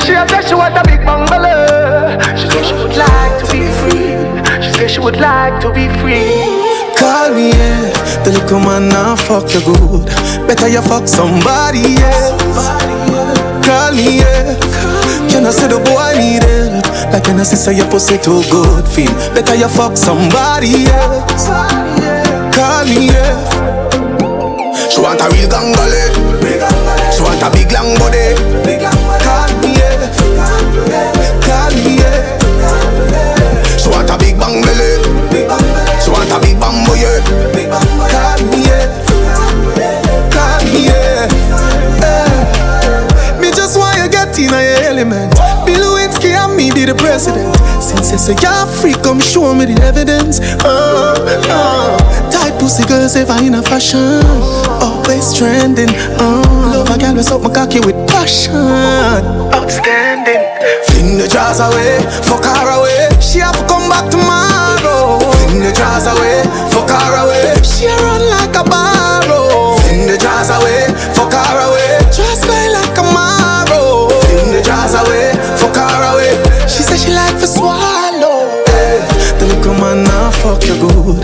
She a say she want a big bungalow She say she would like to be free She say she would like to be free Call me, yeah. The little man now fuck you good. Better you fuck somebody else. Call me, yeah. Can I say the boy need help? Like when I say say your pussy too good feel. Better you fuck somebody else. Call me, yeah. She want a real gangale She want a big long body Call me. Call me. She want a big bang belly She want a big bamboo, yeah Call me. Call me. Me just want you get in your element. Bill Lewinsky and me be the president. Since you say you're free, come show me the evidence. Uh, uh. Pussy girls ever in a fashion. Always trending. Uh. Love a girl with my cocky with passion. Outstanding. Fling the jars away, fuck her away She have to come back tomorrow. Fling the jars away, fuck her away She run like a barrow. Fling the jars away, fuck her away Just play like a marrow. Fling the jars away, fuck her away She say she like to swallow. Hey, the little man now fuck you good.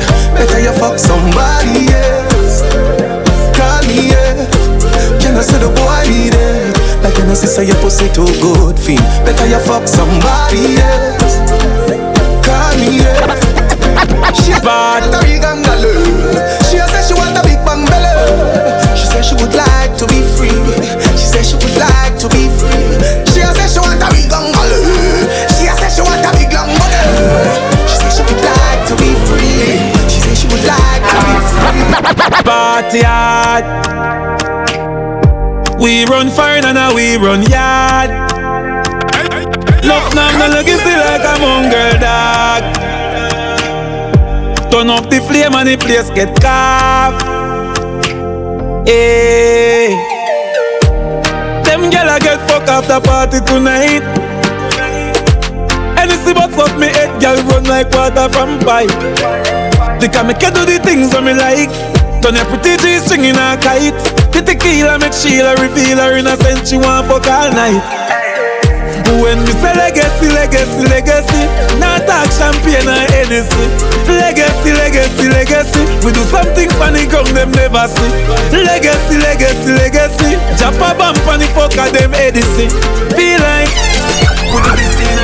Better you fuck somebody else. Call me yeah. Can I say the boy need it? Like when I say say your pussy too good feel. Better you fuck somebody else. Call me yeah. She Bad. want a big angalo. She say she want a big bang belly. She say she would like to be free. She say she would like to be free. She a say she want a Party hard. We run fire and now we run yard. Love now, no look see like a mongrel dog. Turn up the flame and the place get carved. Eh. Hey. Them gyal a get fuck after party tonight. Anything but up me head, gyal run like water from pipe. They can make do the things that me like. Turn your pretty G string in a kite. The tequila make Sheila reveal her innocent. She want fuck all night. When we say legacy, legacy, legacy, not talk champagne or Hennessy. Legacy, legacy, legacy, we do something funny come them never see. Legacy, legacy, legacy, jump a bump and the fucker them Edison. Feel like we do this in.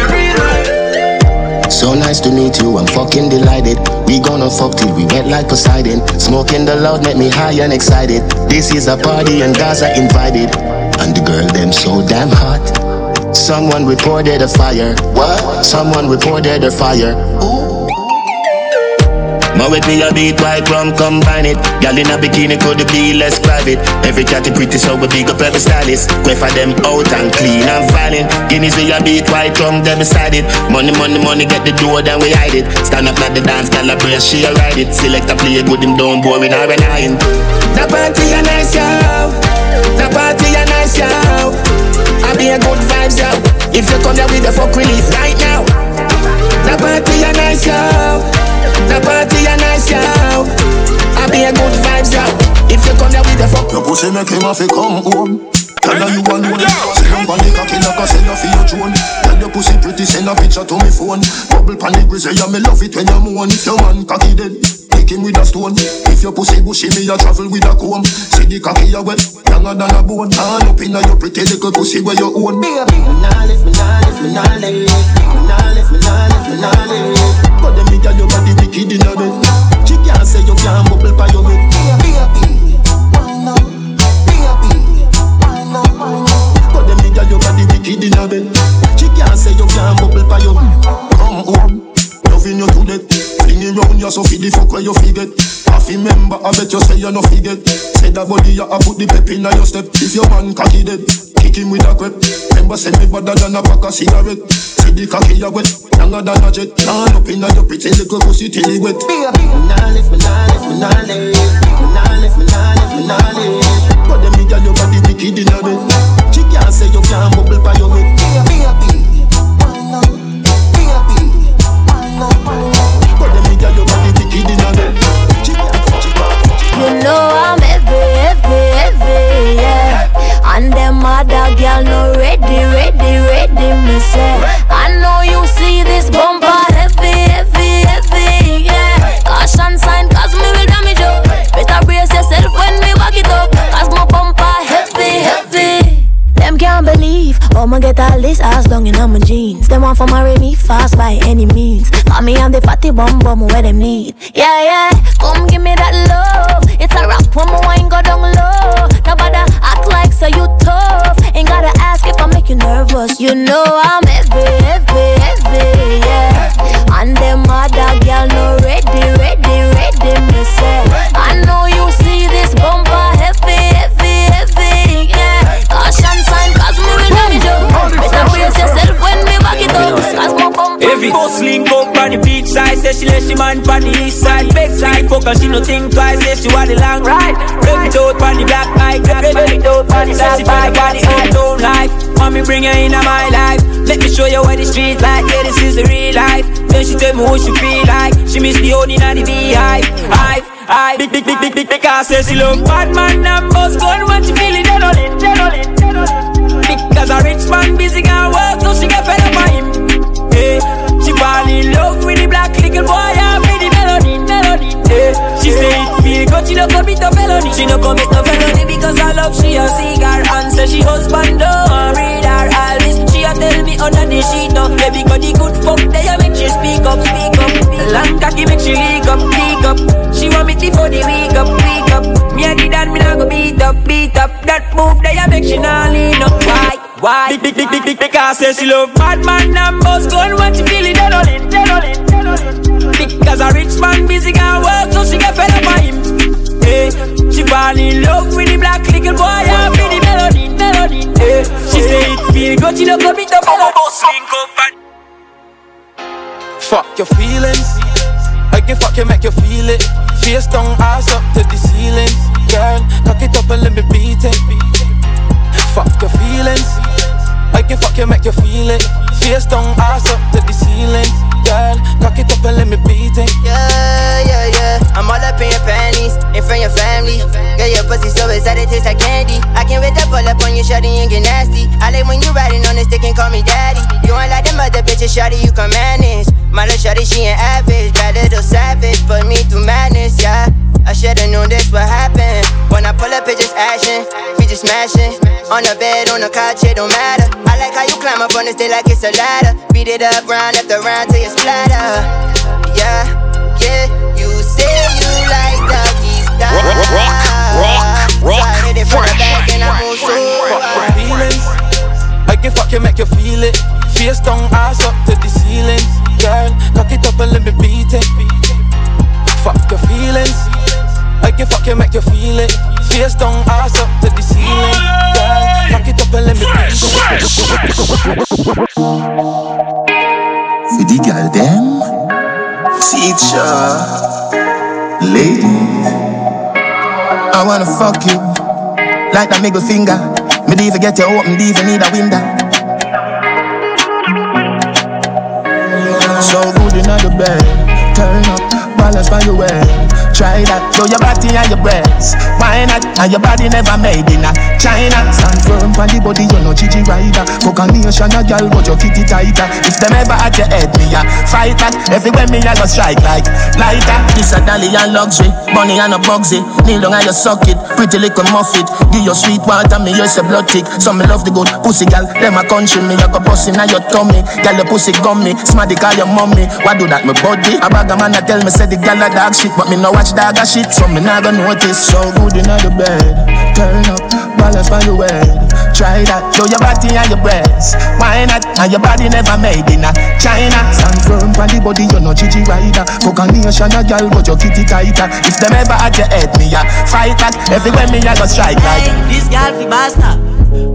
So nice to meet you, I'm fucking delighted. We gonna fuck till we wet like Poseidon. Smoking the loud make me high and excited. This is a party and Gaza invited. And the girl them so damn hot. Someone reported a fire. What? Someone reported a fire. Ooh. Now with me a beat white rum combine it. Girl in a bikini could be less private. Every catty pretty so we big up every stylist. Quay for them out and clean and violent. Guineas with a beat white rum them beside it. Money money money get the door then we hide it. Stand up at the dance girl a brace she a ride it. Select a play good him don't boring or annoying The party a nice yo. The party a nice yo. I be a good vibes yo. If you come here with the fuck relief right now. The party a nice yo the party a nice, yo. I be a good vibes, yo. If you come here with the fuck, your pussy make him have to come home. Tell her you alone Say I'm on the cocky like a seller for your drone. Tell your pussy pretty send a picture to me phone. Bubble pan the grizzly yeah me love it when you moan If your man cocky dead Kick him with a stone. If your pussy bushy me a travel with a comb. See the cocky a wet Younger than a bone. All up inna your pretty little pussy where you own. Baby, me nah lift, me nah lift, me nah lift Me. Nah lift, me nah lift, me nah lift But them me girl your body wicked inna bed. She can't say you can't bubble by your head Baby, why not? But them nigga your body wicked in a bed. She can't say you can't bubble by your home Loving you to death Fling round you so feed the fuck where you forget Half member I bet you say you no forget Say that body you a put the pep in your step. If your man cocky dead Kick him with a crep Remember say me better than a pack of cigarette. See the cocky you wet Longer than a jet. Turn up in your pretty little pussy till it wet. Baby, me nah lift, me nah lift, me nah lift. Me nah lift, me nah lift, me nah lift. But them nigga your body wicked in a bed. She can't say you can't bubble by your head. Baby, why You know I'm heavy, heavy, heavy, yeah And them other girl no ready, ready, ready, me say I know you see this bumper heavy, heavy, heavy, yeah Caution sign cause me will damage you Better brace yourself when me walk it up Cause my bumper heavy, heavy them can't believe I'ma get all this ass down in my jeans. Them want for marry me fast by any means. Call me I'm the fatty bum bum where them need. Yeah, yeah, come give me that love. Rap when my wine go down low. Nobody act like so you tough. Ain't gotta ask if I make you nervous. You know I'm heavy, heavy, heavy, yeah. And them other girl no ready, ready, ready, me say. I know you see this bumper heavy, heavy, heavy, yeah. Caution sign, cause me will damage you. Better brace yourself when me back it up. Cause my bumper. Every boss link up on the beach side, say she let she man on the east side. Big side, fuck her, she no think twice, say she want the long ride. Rev it out on the black bike, rev it out on the black bike. Say she feel the own life, mommy bring her in my life. Let me show you what the street like, yeah this is the real life. Then she tell me what she feel like, she miss the honey and the beehive. Hive, hive, big, big, big, big, big, because say she love bad man boss gun when she feeling dead on it, dead on it, on. Because a rich man busy can work, so she get fed up by him. Hey, fall in love with the black little boy and with the melody, melody. Hey, she say it feel good, she no commit a felony. She no commit a felony because I love she a cigar and say she husband don't read her all this. She a tell me under the sheet no, baby got the good fuck they a make she speak up, speak up. Long cocky make she leak up, leak up. She want me before the week up, week up. Me a the dad, me nah go beat up, beat up. That move they a make she nah lean up. Why? Why? Big, big, big, big, big, because say she love bad man and boss gun when she feel it dead on it, dead on it, dead on it. Because a rich man busy can work, so she get fed up by him. Hey, she fall in love with the black little boy and with the melody, melody. Hey, she say it feel good, she no come it up on a bus link up and Fuck your feelings. I can fuck you, make you feel it. Face down, ass up to the ceiling. Girl, cock it up and let me beat it. Fuck your feelings. I can fuck you, make you feel it. Face down, ass up to the ceiling. Girl, cock it up and let me beat it. Yeah, yeah, yeah. I'm all up in your panties, in front of your family. Girl, your pussy so excited, tastes like candy. I can't wait to pull up on you, shawty, and get nasty. I like when you riding on the stick and call me daddy. You ain't like them other bitches, shawty, you can manage. My little shorty, she ain't average. Bad little savage, put me through madness, yeah. I should've known this would happen. When I pull up, it just action. We just smashing. On the bed, on the couch, it don't matter. I like how you climb up on the stage like it's a ladder. Beat it up round after round till you splatter. Yeah, yeah. You say you like doggy style. Rock, rock, rock, rock. So I hit it from the back and I move so far. Feelings, I can fuck you, make you feel it. Face down, ass up to the ceiling. Girl, cock it up and let me beat it. Fuck your feelings. I can fuck you, make you feel it. Face down, ass up to the ceiling. Girl, cock it up and let me beat it. For the girl them, teacher, lady, I wanna fuck you like that middle finger. Me don't even get you open, don't even need a window. So good in the bed, turn up, balance by your way. Try that, show your body and your breasts. Why not? And your body never made in a China. Stand firm on the body, you know Gigi rider. Fuck a nation, a girl, but your kitty tighter. If them ever at your head, me a fight that. Everywhere me a go strike like lighter. This a dolly and luxury, money and a bugsy. Kneel down and you suck it, pretty little muffet. Give your sweet water, me use a blood tick. So me love the good pussy, gal. Them a country, me a go bust inna your tummy. Girl, your pussy gummy, smarty call your mommy. Why do that, me body? A bag of man a tell me say the girl a dog shit, but me no watch dog a shit, so me not gonna notice. So good inna the bed, turn up, balance by your head. Try that, show your body and your breasts. Why not? And your body never made in a China. Stand firm on the body, you know Gigi rider. Fuck a nation a girl, but your kitty tighter. If them ever at your head, me a fight back. Everywhere me a go strike like. This girl fi basta.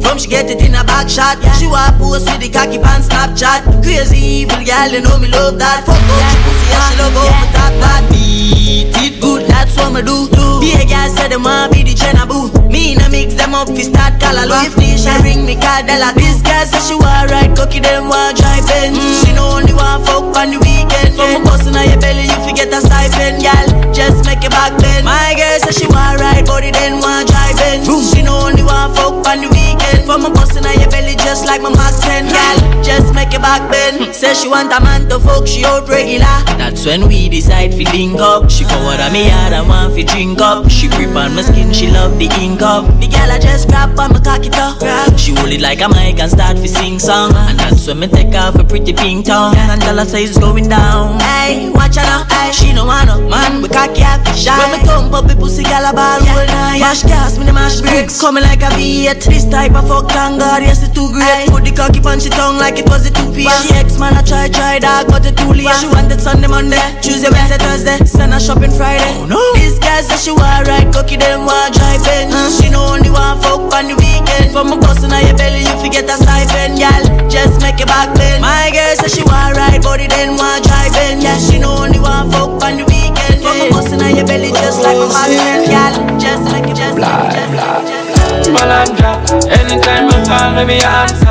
From she get it in a back shot. She want post with the cocky pants Snapchat. Crazy evil girl, you know me love that. Fuck up she pussy and she love me talk bad. Beat it good, that's what me do Be a girl say them want be the Jenna boo Me na mix them up fi start a If Nisha ring me call Della This girl say she want ride cocky, them want drive Benz. Mm. She no only want fuck on the weekend. From a bustin' on your belly, you fi get a stipend Girl, just make it back bend My girl say she want ride body, then want drive Benz. She no only want fuck on the weekend. From a bustin' on your belly, just like my Mac 10 Girl, just make it back bend hmm. Say she want a man to fuck, she out regular. That's when we decide fi link up. She forward on me yard and want fi drink up. She grip on my skin, she love the ink up. The girl I just grab on my cocky top. She hold it like a mic and start fi sing song. And that's when me take off a pretty pink tongue. And say it's going down. Hey, watch her now, hey She no want no man, we cocky have fi shy When me up the pussy, girl a ball all night Mash gas, me the mash bricks. Coming like a V8 This type of fuck, thank God, yes it's too great. Put the cocky on she tongue like it was a two-piece. She ex man, I try, try dog, but it too late She wanted Sunday, Monday, Tuesday, Wednesday, Thursday. Send her shopping Friday. Oh, no. This girl say she want ride cocky, them want drive Benz She no only want fuck on the weekend. From a bustin' on your belly, you forget a stipend, girl Just make it back bend My girl say she want ride body, then want drive Benz Yeah, she no only want fuck on the weekend. From a bustin' on your belly, just like my husband, girl Just make it, just make it, just make it, just Malandra, anytime you call me, me answer.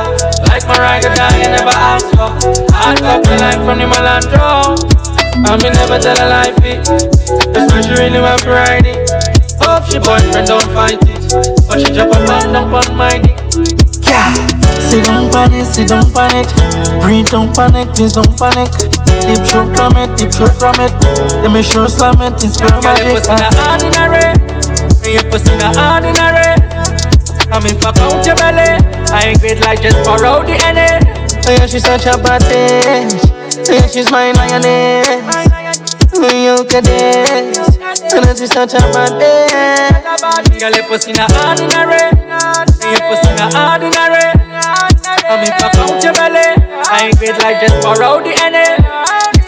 Like my ride dog, you never ask for. Hard couple line from the Malandro. And me never tell a lie fit. That's why she really want to ride it. Hope she boyfriend don't fight it. But she drop a man down on my dick. Yeah. Sit down on it, sit down on it. Breathe, don't panic, please don't panic. Deep throat from it, deep throat from it. Let me show slam it, it's girl Girl, you magic. pussy not ordinary. You pussy not ordinary. I mean, fuck out your belly. I ain't great like just out the NA. Oh yeah, she's such a bad bitch. Yeah, she's my lioness. Oh, mm, you can dance. And then she's such a bad bitch. Girl, your pussy not ordinary. Your pussy not ordinary. I mean, fuck out your belly. I ain't great like just out the NA.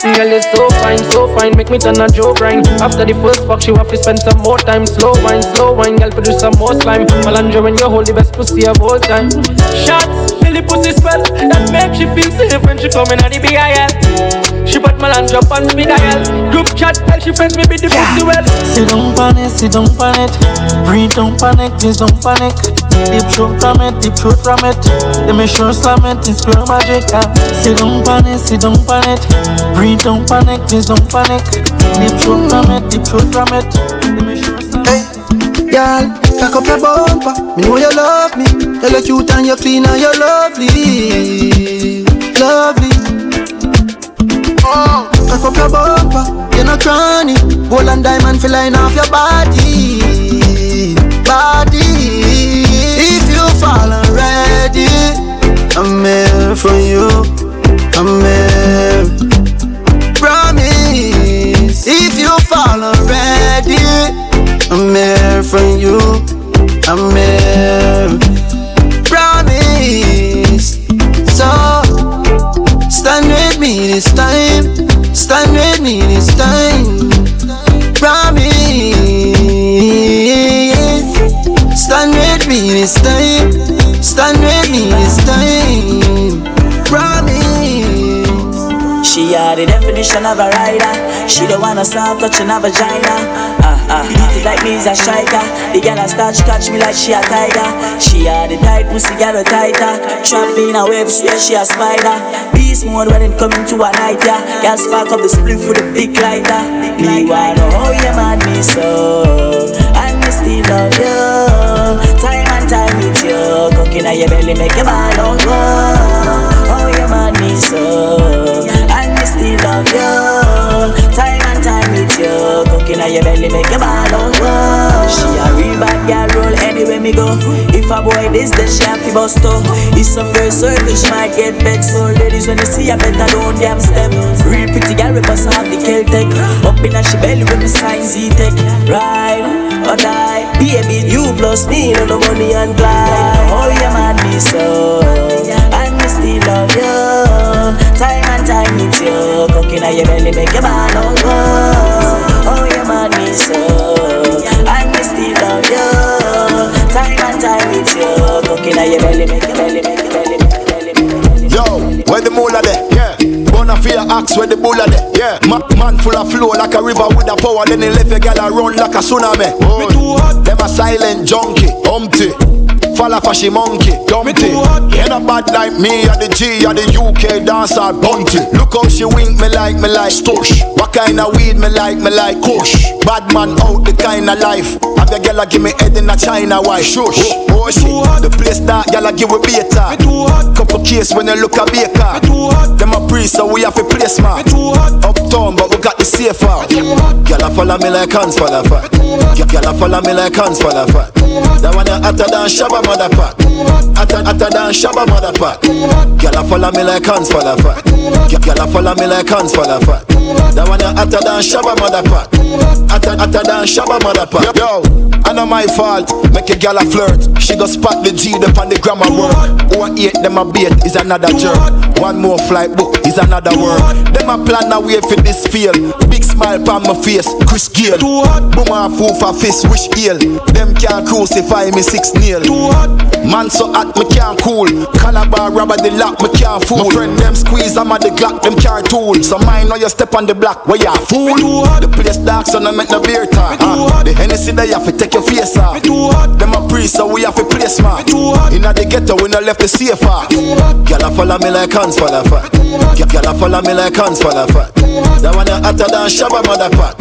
Girl, you're so fine, so fine, make me turn a joke grind. After the first fuck, she have to spend some more time. Slow wine, slow wine, girl, produce some more slime. Malandra when you hold the best pussy of all time. Shots, Lily pussy smell That make she feel safe when she coming on the BIL She put Malandra on speed dial Group chat tell she friends me be the pussy well Sit down on it, sit down on it. Breathe, don't panic, please don't panic. Deep throat from it, deep throat from it. Let me show slam it, it's girl magic. ah. Sit down on it, sit down on it. Breathe, don't panic, please don't panic. The program it, the program it. Hey, girl, cock up your bumper. Me know you love me. You look cute and you're clean and you're lovely, lovely. Oh, cock up your bumper. You're not cranny. Gold and diamond flying off your body, body. Wanna stop touching her vagina. Ah ah, beat it like me is a striker. The girl a start to catch me like she a tiger. She are the tight pussy girl a tighter. Trapped in a web, swear she a spider. Beast mode when it come into a night, yeah. Girl spark up the split with a big lighter. Me wanna how you mad me so, and me still love you. Time and time with you, cooking at your belly make your ball out go. Oh you mad me so, and me still love you. Time you, cooking at your belly make your ball out. She a real bad girl, roll anywhere me go. If a boy this, then she have to bust up. If some girl circle, she might get vexed. So ladies, when you see her, better don't damn step. Real pretty girl, we must have the Celtic. Up in her she belly with me sign Z-Tech. Ride or die, baby, you plus me, no the money and glide. Oh, you mad me so, and me still love you. Time and time with you, cooking at your belly make your out go. Oh, you mad so, and me still love you. Time and time with you, cooking at your belly make your belly make your belly make your belly. make your Yo, where the mula there? Yeah. Gonna fear axe where the bulla there? Yeah. Ma- man full of flow like a river with a power. Then he left a gal a run like a tsunami. Me too hot. Them a silent junkie, humpty. Fall off a she monkey, dumpty. Ain't a bad like me or the G or the UK dancer bunty. Look how she wink me like me like stush. What kind of weed me like me like kush. Bad man out the kind of life. The gal a give me head in a China white. Shush. Oh, shit. The place that gal a give we beta. Me too hot. Couple case when you look a baker. Me too hot. Them a priest so we have a place man. Me too hot. Uptown but we got the safe out. Gal a follow me like hands for the fat. Gal a follow me like hands for the fat. That one hotter than Shabba mother pack. Hotter, hotter than Shabba mother pack. Gal a follow me like hands for the fat. Gal a follow me like hands for the fat. That one you hotter than Shabba mother pack. Hotter, hotter than Shabba mother pack. Yo, I know my fault. Make a gal a flirt. She go spot the G up on the grammar work. Who a eight them a bait is another jerk. One more flight book is another word. Them a plan a way for this field. Big smile on my face, Chris Gayle. Boom a fool for fist, wish ill. Them can't crucify me six nail. Man so hot me can't cool. Calabar rubber the lock me can't fool. My friend them squeeze I'm at the Glock them carry tool. So mine know you step on the block where you fool. The place dark so no make no beer talk. Uh, the Hennessy they have to take your face off. Them a priest so we have to place man. Inna the ghetto we no left the safe off. Gyal a follow me like hands for the fat. Gyal a follow me like hands for the fat. That one you hotter than Shabba mother pack.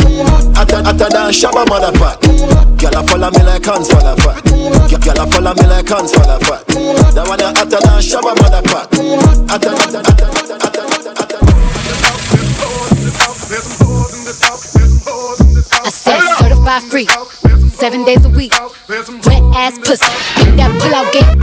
Hotter, hotter than Shabba mother pack. Gyal a follow me like hands for the fat. Gyal a follow me like hands for the fat. That one you hotter than Shabba mother. Hotter, hotter, hotter, hotter, hotter, certified free, seven days a week. Wet ass pussy, make that pull out game.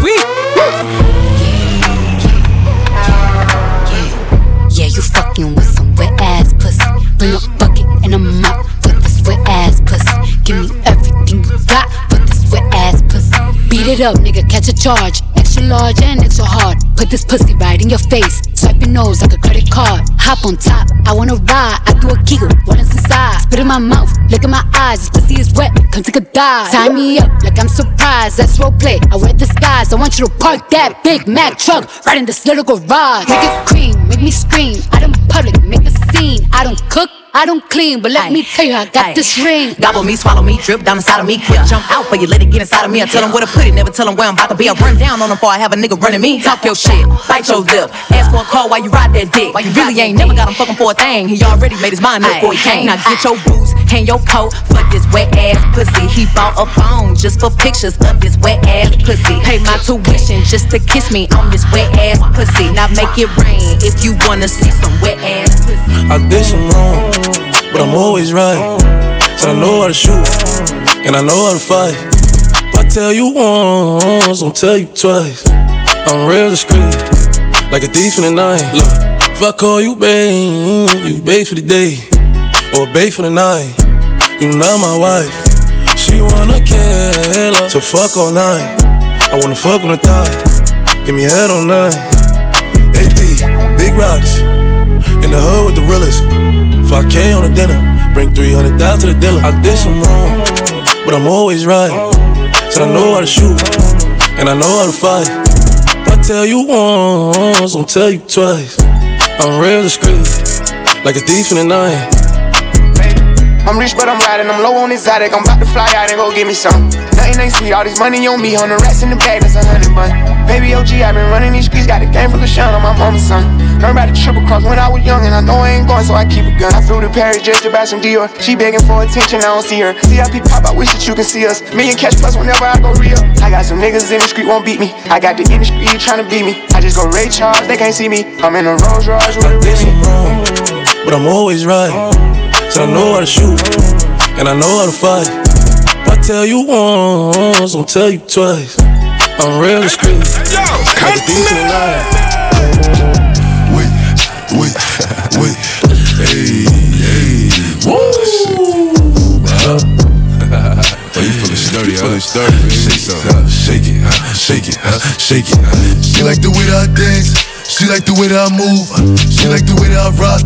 Yeah, you fucking with some wet ass pussy. Bring a bucket and a mop for this wet ass pussy. Give me everything you got for this wet ass pussy. Beat it up, nigga, catch a charge. Extra large and extra hard. Put this pussy right in your face. Swipe your nose like a credit card. Hop on top, I wanna ride. I do a giggle, what is inside? Spit in my mouth, look in my eyes. This pussy is wet, come take a dive. Tie me up like I'm surprised. That's role play. I wear disguise. I want you to park that Big Mac truck right in this little garage. Make it cream, make me scream. Out in public, make a scene. I don't cook. I don't clean, but let me tell you, I got this ring. Gobble me, swallow me, drip down inside of me. Quick jump out for you, let it get inside of me. I tell them where to put it, never tell them where I'm about to be. I run down on them before I have a nigga running me. Talk your shit, bite your lip. Ask for a call while you ride that dick. Why you really ain't never got him fucking for a thing. He already made his mind up before he came. Now get your boots, hang your coat for this wet ass pussy. He bought a phone just for pictures of this wet ass pussy. Pay my tuition just to kiss me on this wet ass pussy. Now make it rain if you wanna see some wet ass pussy. I did some wrong, but I'm always right. Said I know how to shoot, and I know how to fight. Tell you once, don't tell you twice. I'm real discreet, like a thief in the night. Look, if I call you babe, you babe for the day, or babe for the night. You not my wife. She wanna kill her, so fuck all night. I wanna fuck on the thigh, give me head all night. AP, big rocks, in the hood with the realest. 5K on the dinner, bring 300 down to the dealer. I did some wrong, but I'm always right. Said I know how to shoot, and I know how to fight. If I tell you once, don't tell you twice. I'm real discreet, like a thief in the night. I'm rich, but I'm riding. I'm low on exotic. I'm about to fly out and go get me some. Nothing ain't sweet. All this money on me. The rats in the bag, that's a hundred bun. Baby OG, i been running these streets. Got a game full of shine on my mama's son. Learned about the triple cross when I was young, and I know I ain't going, so I keep a gun. I flew to Paris just to buy some Dior. She begging for attention, I don't see her. CIP pop, I wish that you can see us. Million cash plus whenever I go real. I got some niggas in the street won't beat me. I got the industry trying to beat me. I just go Ray Charles, they can't see me. I'm in a Rolls Royce with a Remy. But I'm always right. So I know how to shoot, and I know how to fight. If I tell you once, don't tell you twice. I'm real discreet, like a thief in the. Wait, wait, wait. Hey, hey. Woo! Oh, you feeling sturdy, huh? Feeling sturdy, Shake some, huh? Shake it, huh? Shake it, huh? Shake it, huh? She like the way that I dance. She like the way that I move. She like the way that I rock.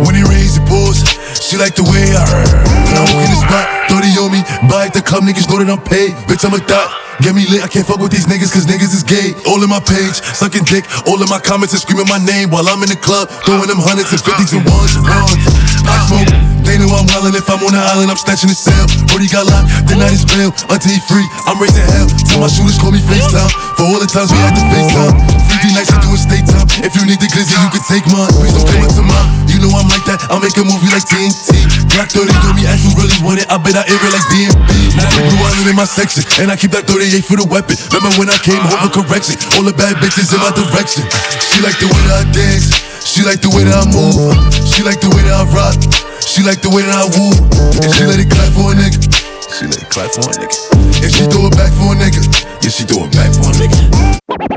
When rains, it pours. She like the way I heard. When I walk in the spot, 30 on me. Buy at the club, niggas know that I'm paid. Bitch, I'm a thot. Get me lit, I can't fuck with these niggas cause niggas is gay. All in my page, sucking dick. All in my comments and screaming my name while I'm in the club. Throwing them hundreds and fifties and ones and ones. I smoke. They know I'm wildin' if I'm on the island, I'm snatching the cell. Brody got locked, the night is bail. Until he free, I'm raising hell. Tell my shooters call me FaceTime. For all the times we had to FaceTime. 50 nights I do state time. If you need the glizzy, you can take mine. Please don't come up to mine. You know I'm like that. I'll make a movie like TNT. Black 30 on me, ask who really want it. I bet I air it like DMB. Now the blue island in my section. And I keep that 38 for the weapon. Remember when I came home for correction? All the bad bitches in my direction. She like the way that I dance. She like the way that I move. She like the way that I rock. She like the way that I woo. And she let it clap for a nigga. She let it clap for a nigga. And she throw it back for a nigga. Yeah, she throw it back for a nigga.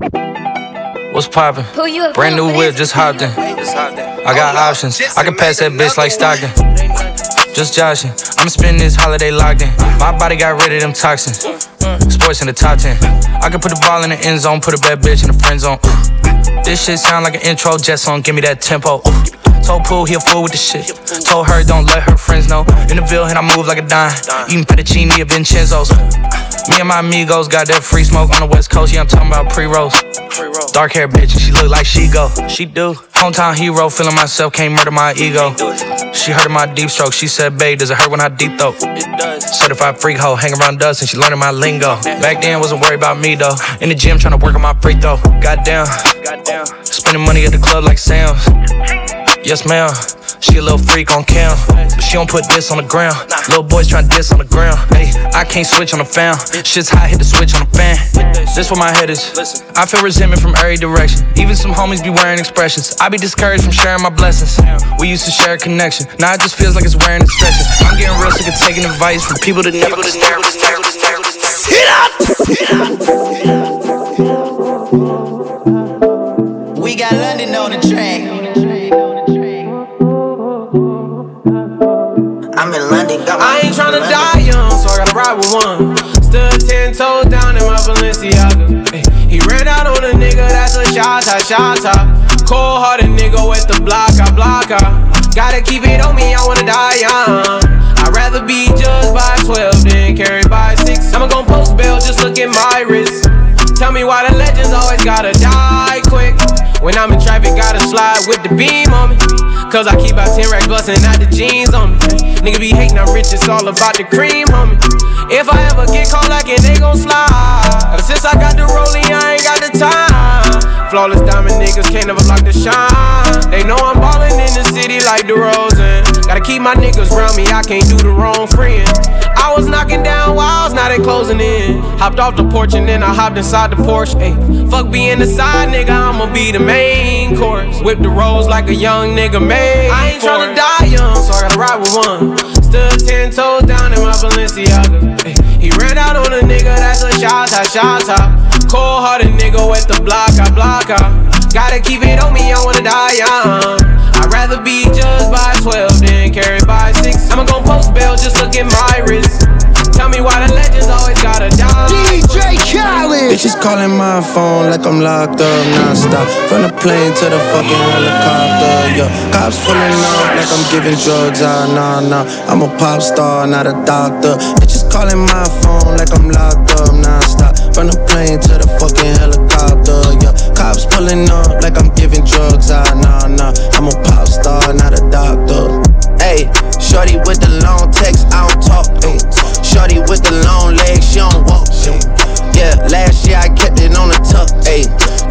What's poppin'? Brand new whip, just hopped in. I got options. I can pass that bitch like Stockton. Just joshing. I'ma spend this holiday locked in. My body got rid of them toxins. Sports in the top 10. I can put the ball in the end zone, put a bad bitch in the friend zone. This shit sound like an intro jet song, give me that tempo. Told Pooh he a fool with the shit. Told her don't let her friends know. In the Ville, and I move like a dime. Eating fettuccine at Vincenzo's. Me and my amigos got that free smoke on the west coast. Yeah, I'm talking about pre-rolls. Dark hair bitch, and she look like she go. She do. Hometown hero, feeling myself, can't murder my ego. She heard of my deep stroke. She said, babe, does it hurt when I deep throat? Certified freak hoe, hang around us and she learning my lingo. Back then, wasn't worried about me though. In the gym, trying to work on my free throw. Goddamn. Spending money at the club like Sam's. Yes, ma'am. She a little freak on cam, but she don't put this on the ground. Little boys tryna diss on the ground. Hey, I can't switch on the fan. Shit's hot, hit the switch on the fan. This where my head is. I feel resentment from every direction. Even some homies be wearing expressions. I be discouraged from sharing my blessings. We used to share a connection. Now it just feels like it's wearing a stretcher. I'm getting real sick of taking advice from people that never understand. We got London on the track. In London. I ain't tryna die young, so I gotta ride with one. Stood ten toes down in my Balenciaga. Ay, he ran out on a nigga, that's a shot, shot. Cold hearted nigga with the block, I block, I. Gotta keep it on me, I wanna die young. I'd rather be judged by 12 than carried by 6. I'ma gon' post bail, just look at my wrist. Tell me why the legends always gotta die quick. When I'm in traffic, gotta slide with the beam on me. Cause I keep out 10 racks bustin' out the jeans on me. Nigga be hating, I'm rich, it's all about the cream, homie. If I ever get caught like it, they gon' slide. Ever since I got the rolling, I ain't got the time. Flawless diamond niggas can't never block the shine. They know I'm ballin' in the city like DeRozan. Gotta keep my niggas round me, I can't do the wrong friend. I was knocking down walls, now they closing in. Hopped off the porch and then I hopped inside the Porsche. Ay, fuck being the side nigga, I'ma be the main course. Whip the rolls like a young nigga made. I ain't tryna die young, so I gotta ride with one. Stood ten toes down in my Balenciaga. Ay, he ran out on a nigga, that's a shot shot top. Cold hearted nigga with the block, I block out. Gotta keep it on me, I wanna die young. I'd rather be judged by 12 than carried by 6. I'ma gon' post bail, just look at my wrist. Tell me why the legends always gotta die. DJ Khaled. Bitches calling my phone like I'm locked up nonstop. From the plane to the fucking helicopter, yeah. Cops pulling up like I'm giving drugs, ah, nah, nah. I'm a pop star, not a doctor. Bitches calling my phone like I'm locked up nonstop. From the plane to the fucking helicopter, yeah. Cops pulling up like I'm giving drugs, ah, nah, nah. I'm a pop star, not a doctor. Hey, shorty with the long text, I don't talk. Ay. Shorty with the long legs, she don't walk. Yeah, last year I kept it on the tuck. Ayy,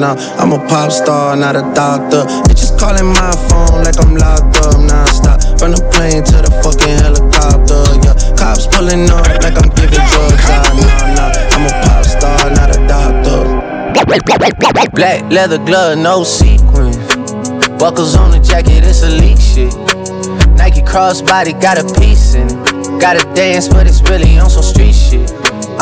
nah. I'm a pop star, not a doctor. Bitches calling my phone like I'm locked up nonstop. From the plane to the fucking helicopter, yeah. Cops pulling up like I'm giving drugs, ah, nah, nah. I'm a pop star, not a doctor. Black leather glove, no sequin. Buckles on the jacket, it's elite shit. Nike crossbody got a piece in it. Gotta dance, but it's really on some street shit.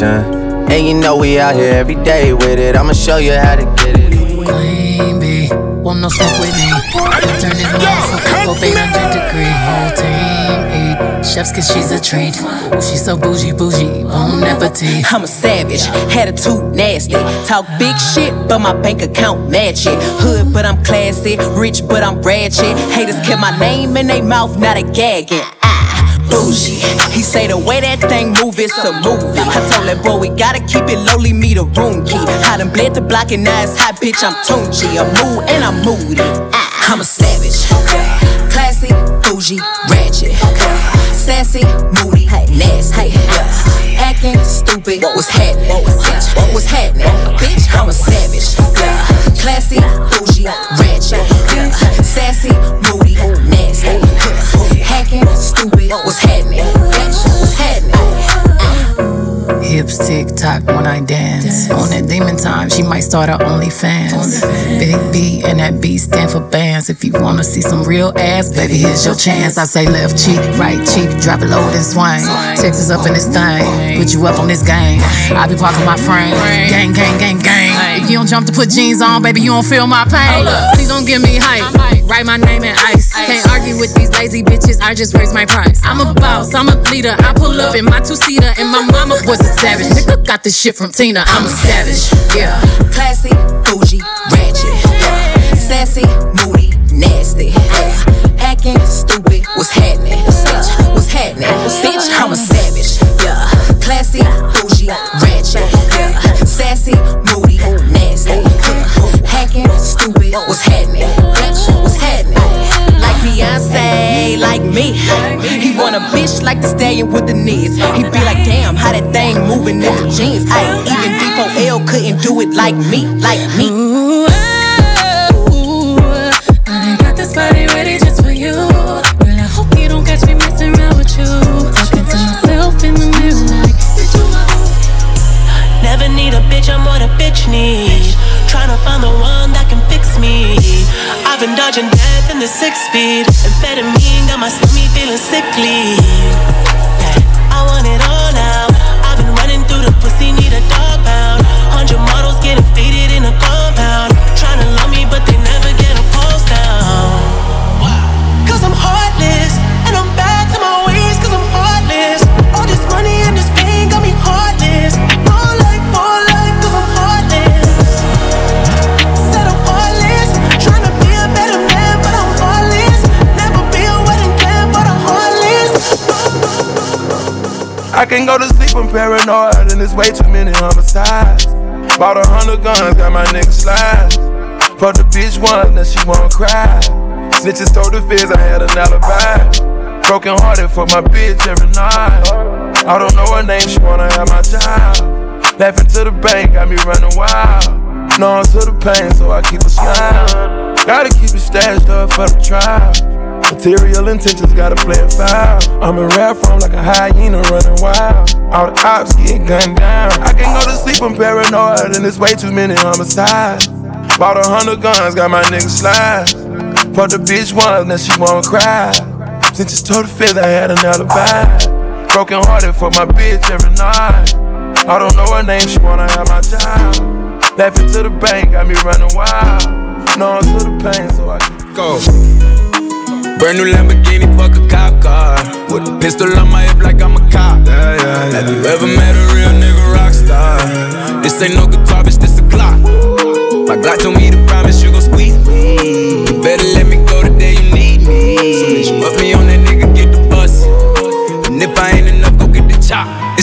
And you know we out here every day with it. I'ma show you how to get it. Queen bee, want no smoke with me. I turn this motherfucker up 800 degree. Whole team eat chefs cause she's a treat. Ooh, she's so bougie, bougie, bon appetit. I'm a savage, attitude nasty. Talk big shit, but my bank account match it. Hood, but I'm classy. Rich, but I'm ratchet. Haters kept my name in their mouth, not a gagging. Ah, bougie. He say the way that thing move, it's a movie. I told that boy we gotta keep it lowly, me the room key. I done bled the block and now it's hot, bitch. I'm Tunchi. I'm mood and I'm moody. Ah, I'm a savage. Classy, bougie, ratchet. Sassy, moody, nasty. Acting stupid, what's happening? Bitch, was happening? Bitch, I'm a savage. Classy, Hips tick tock when I dance. On that demon time, she might start her OnlyFans. Big B and that B stand for bands. If you wanna see some real ass, baby, here's your chance. I say left cheek, right cheek, drop it low and swing. Texas up in this thing, put you up on this game. I be parking my frame, gang, gang, gang, gang. If you don't jump to put jeans on, baby, you don't feel my pain. Please don't give me hype. Write my name in ice. Can't argue with these lazy bitches. I just raise my price. I'm a boss, I'm a leader. I pull up in my two seater, and my mama was a savage. Nigga got this shit from Tina. I'm a savage. Yeah. Classy, bougie, ratchet. Yeah. Sassy, moody, nasty. Yeah. Acting stupid, what's happening? Do it like me, like me. Ooh, oh, I got this body ready just for you. Girl, I hope you don't catch me messing around with you. Talking to myself in the mirror like, Never need a bitch, I'm what a bitch need. Tryna find the one that can fix me. I've been dodging death in the six speed. Amphetamine got my stomach feeling sickly. I can't go to sleep, I'm paranoid, and there's way too many homicides. Bought a hundred guns, got my niggas slide. Fuck the bitch once, now she won't cry. Snitches told the feds I had an alibi. Broken hearted for my bitch every night. I don't know her name, she wanna have my child. Laughing to the bank, got me running wild. Knowing to the pain, so I keep a smile. Gotta keep it stashed up for the trial. Material intentions gotta play a foul. I'm in rap form like a hyena running wild. All the ops get gunned down. I can't go to sleep, I'm paranoid, and there's way too many homicides. Bought a hundred guns, got my niggas slide. Fuck the bitch once, now she won't cry. Since told the feds I had an alibi. Broken hearted for my bitch every night. I don't know her name, she wanna have my child. Laughing to the bank, got me running wild. Knowing to the pain, so I can go. Brand new Lamborghini, fuck a cop car. With a pistol on my hip like I'm a cop. Yeah, yeah, yeah. Have you ever met a real nigga rock star? This ain't no guitar, bitch, this a clock. My Glock told me to promise you gon' squeeze me. You better let me go the day you need me. So bitch, put me on that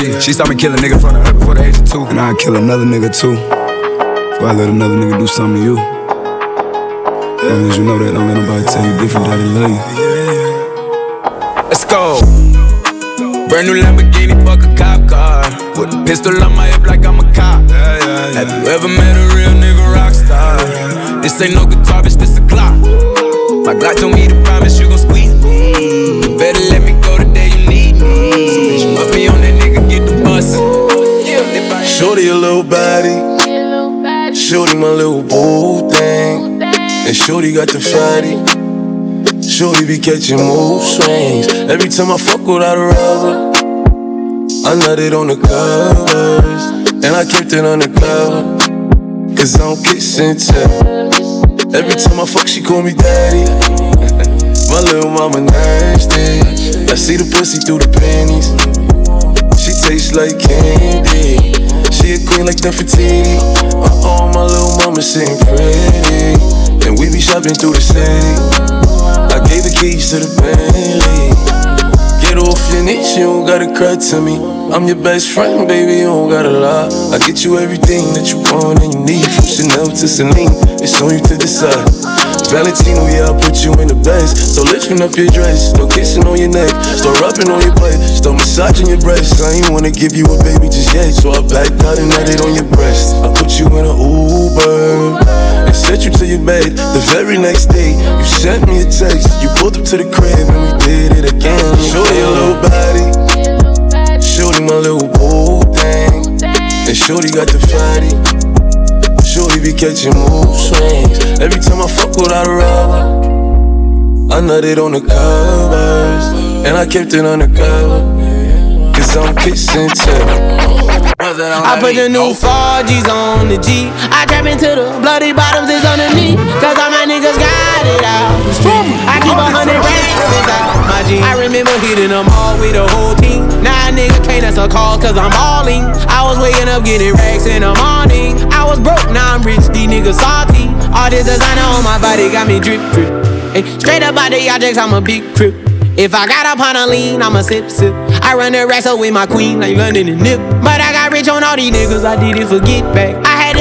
My daughter a G, she saw me kill a nigga in front of her before the age of two. And I'd kill another nigga too. Before I let another nigga do something to you. As long as you know that, don't let nobody tell you different that they love you. Let's go. Brand new Lamborghini, fuck a cop car. With a pistol on my hip like I'm a cop. Have you ever met a real nigga rock star? This ain't no guitar, bitch, this a clock. My Glock told me to promise you gon' bus. Shorty a little baddie. Shorty my little boo thing. And Shorty got the fatty. Shorty be catching mood swings. Every time I fuck without a rubber, I nutted on the covers. And I kept it undercover. Cause I don't kiss and tell. Every time I fuck, she call me daddy. My little mama nasty. I see the pussy through the panties. She tastes like candy. She a queen like Nefertiti. Uh oh, my little mama sitting pretty. And we be shopping through the city. I gave the keys to the Bentley. Get off your niche, you don't gotta cry to me. I'm your best friend, baby, you don't gotta lie. I get you everything that you want and you need. From Chanel to Celine, it's on you to decide. Valentino, yeah, I put you in the best. So lifting up your dress, no kissing on your neck. Start rubbing on your butt, start massaging your breasts. I ain't wanna give you a baby just yet, so I backed out and nutted on your breast. I put you in an Uber and sent you to your bed. The very next day, you sent me a text. You pulled up to the crib and we did it again. Shorty a little body, shorty my little boo thing, and shorty got the fatty. Shorty be catching mood swings. Every time I fuck without a rubber, I nutted on the covers. And I kept it undercover. Cause I'm kissing tell. I put the new 4Gs on the G. I trap into the bloody bottoms is underneath. Cause all my niggas got it out. I keep a hundred racks inside my jeans. I remember hitting them all with the whole team. Now a nigga can't answer calls cause I'm balling. I was waking up getting racks in the morning. I was broke, now I'm rich, these niggas salty. All this designer on my body got me drip, drip. Hey, straight up out the objects, I'm a big crip. If I got up on a lean, I'ma sip, sip. I run the racks up with my queen like London and Nip. But I got rich on all these niggas, I did it for get back. I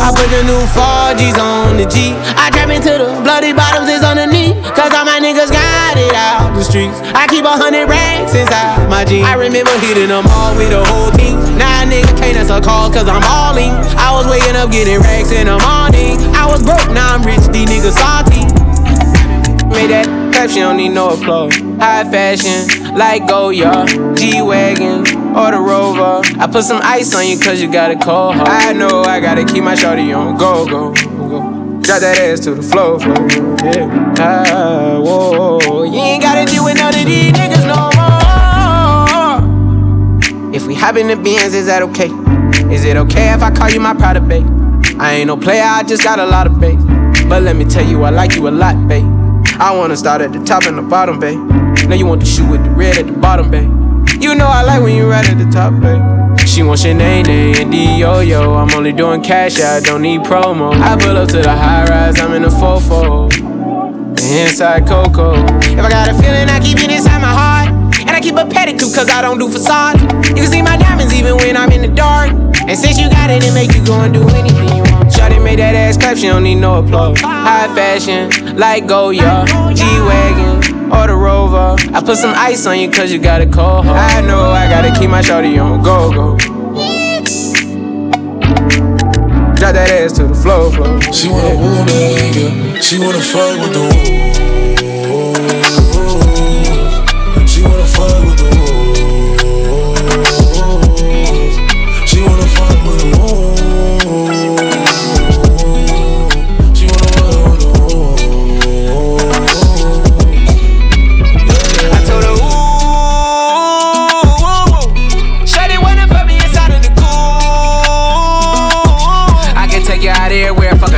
I put the new 4Gs on the G. I trap into the bloody bottoms is underneath. Cause all my niggas got it out the streets. I keep a hundred racks inside my jeans. I remember hitting them all with the whole team. Now nigga can't answer calls cause I'm balling. I was waking up getting racks in the morning. I was broke, now I'm rich, these niggas salty. Made that clap, she don't need no applause. High fashion, like go, Goya, G-Wagon, or the Rover. I put some ice on you cause you got a cold heart. I know I gotta keep my shorty on go, go, go. Drop that ass to the floor, floor. Yeah. Ah, whoa. You ain't gotta deal with none of these niggas no more. If we hop in the Benz, is that okay? Is it okay if I call you my pride babe? I ain't no player, I just got a lot of bass. But let me tell you, I like you a lot, babe. I wanna start at the top and the bottom, babe. Now you want the shoe with the red at the bottom, babe. You know I like when you right at the top, babe. She wants Sinead and D-Yo-Yo. I'm only doing cash, I don't need promo. I pull up to the high rise, I'm in the fofo. Inside Coco. If I got a feeling, I keep it inside my heart. And I keep a pedicure cause I don't do facades. You can see my diamonds even when I'm in the dark. And since you got it, it make you go and do anything you want. Shawty made that ass clap, she don't need no applause. High fashion, like go, Goya, G-Wagon, or the Rover. I put some ice on you cause you got a cold heart. I know I gotta keep my shawty on go, go. Drop that ass to the floor, floor. She wanna woo nigga, she wanna fuck with the woo.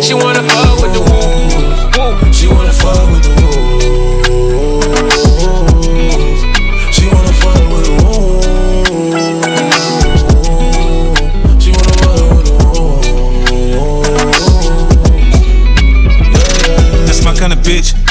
She wanna fuck with the woo. woo. She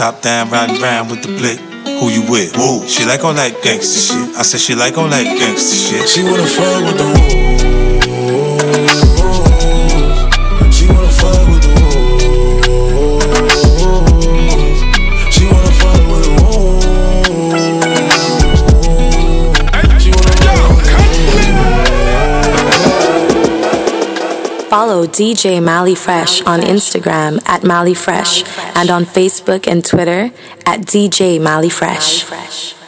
Top down, riding round with the blick. Who you with? Woo. She like all that gangster shit. I said she like all that gangster shit. She wanna fuck with the woo. Follow DJ Mally Fresh on Instagram at Mally Fresh and on Facebook and Twitter at DJ Mally Fresh.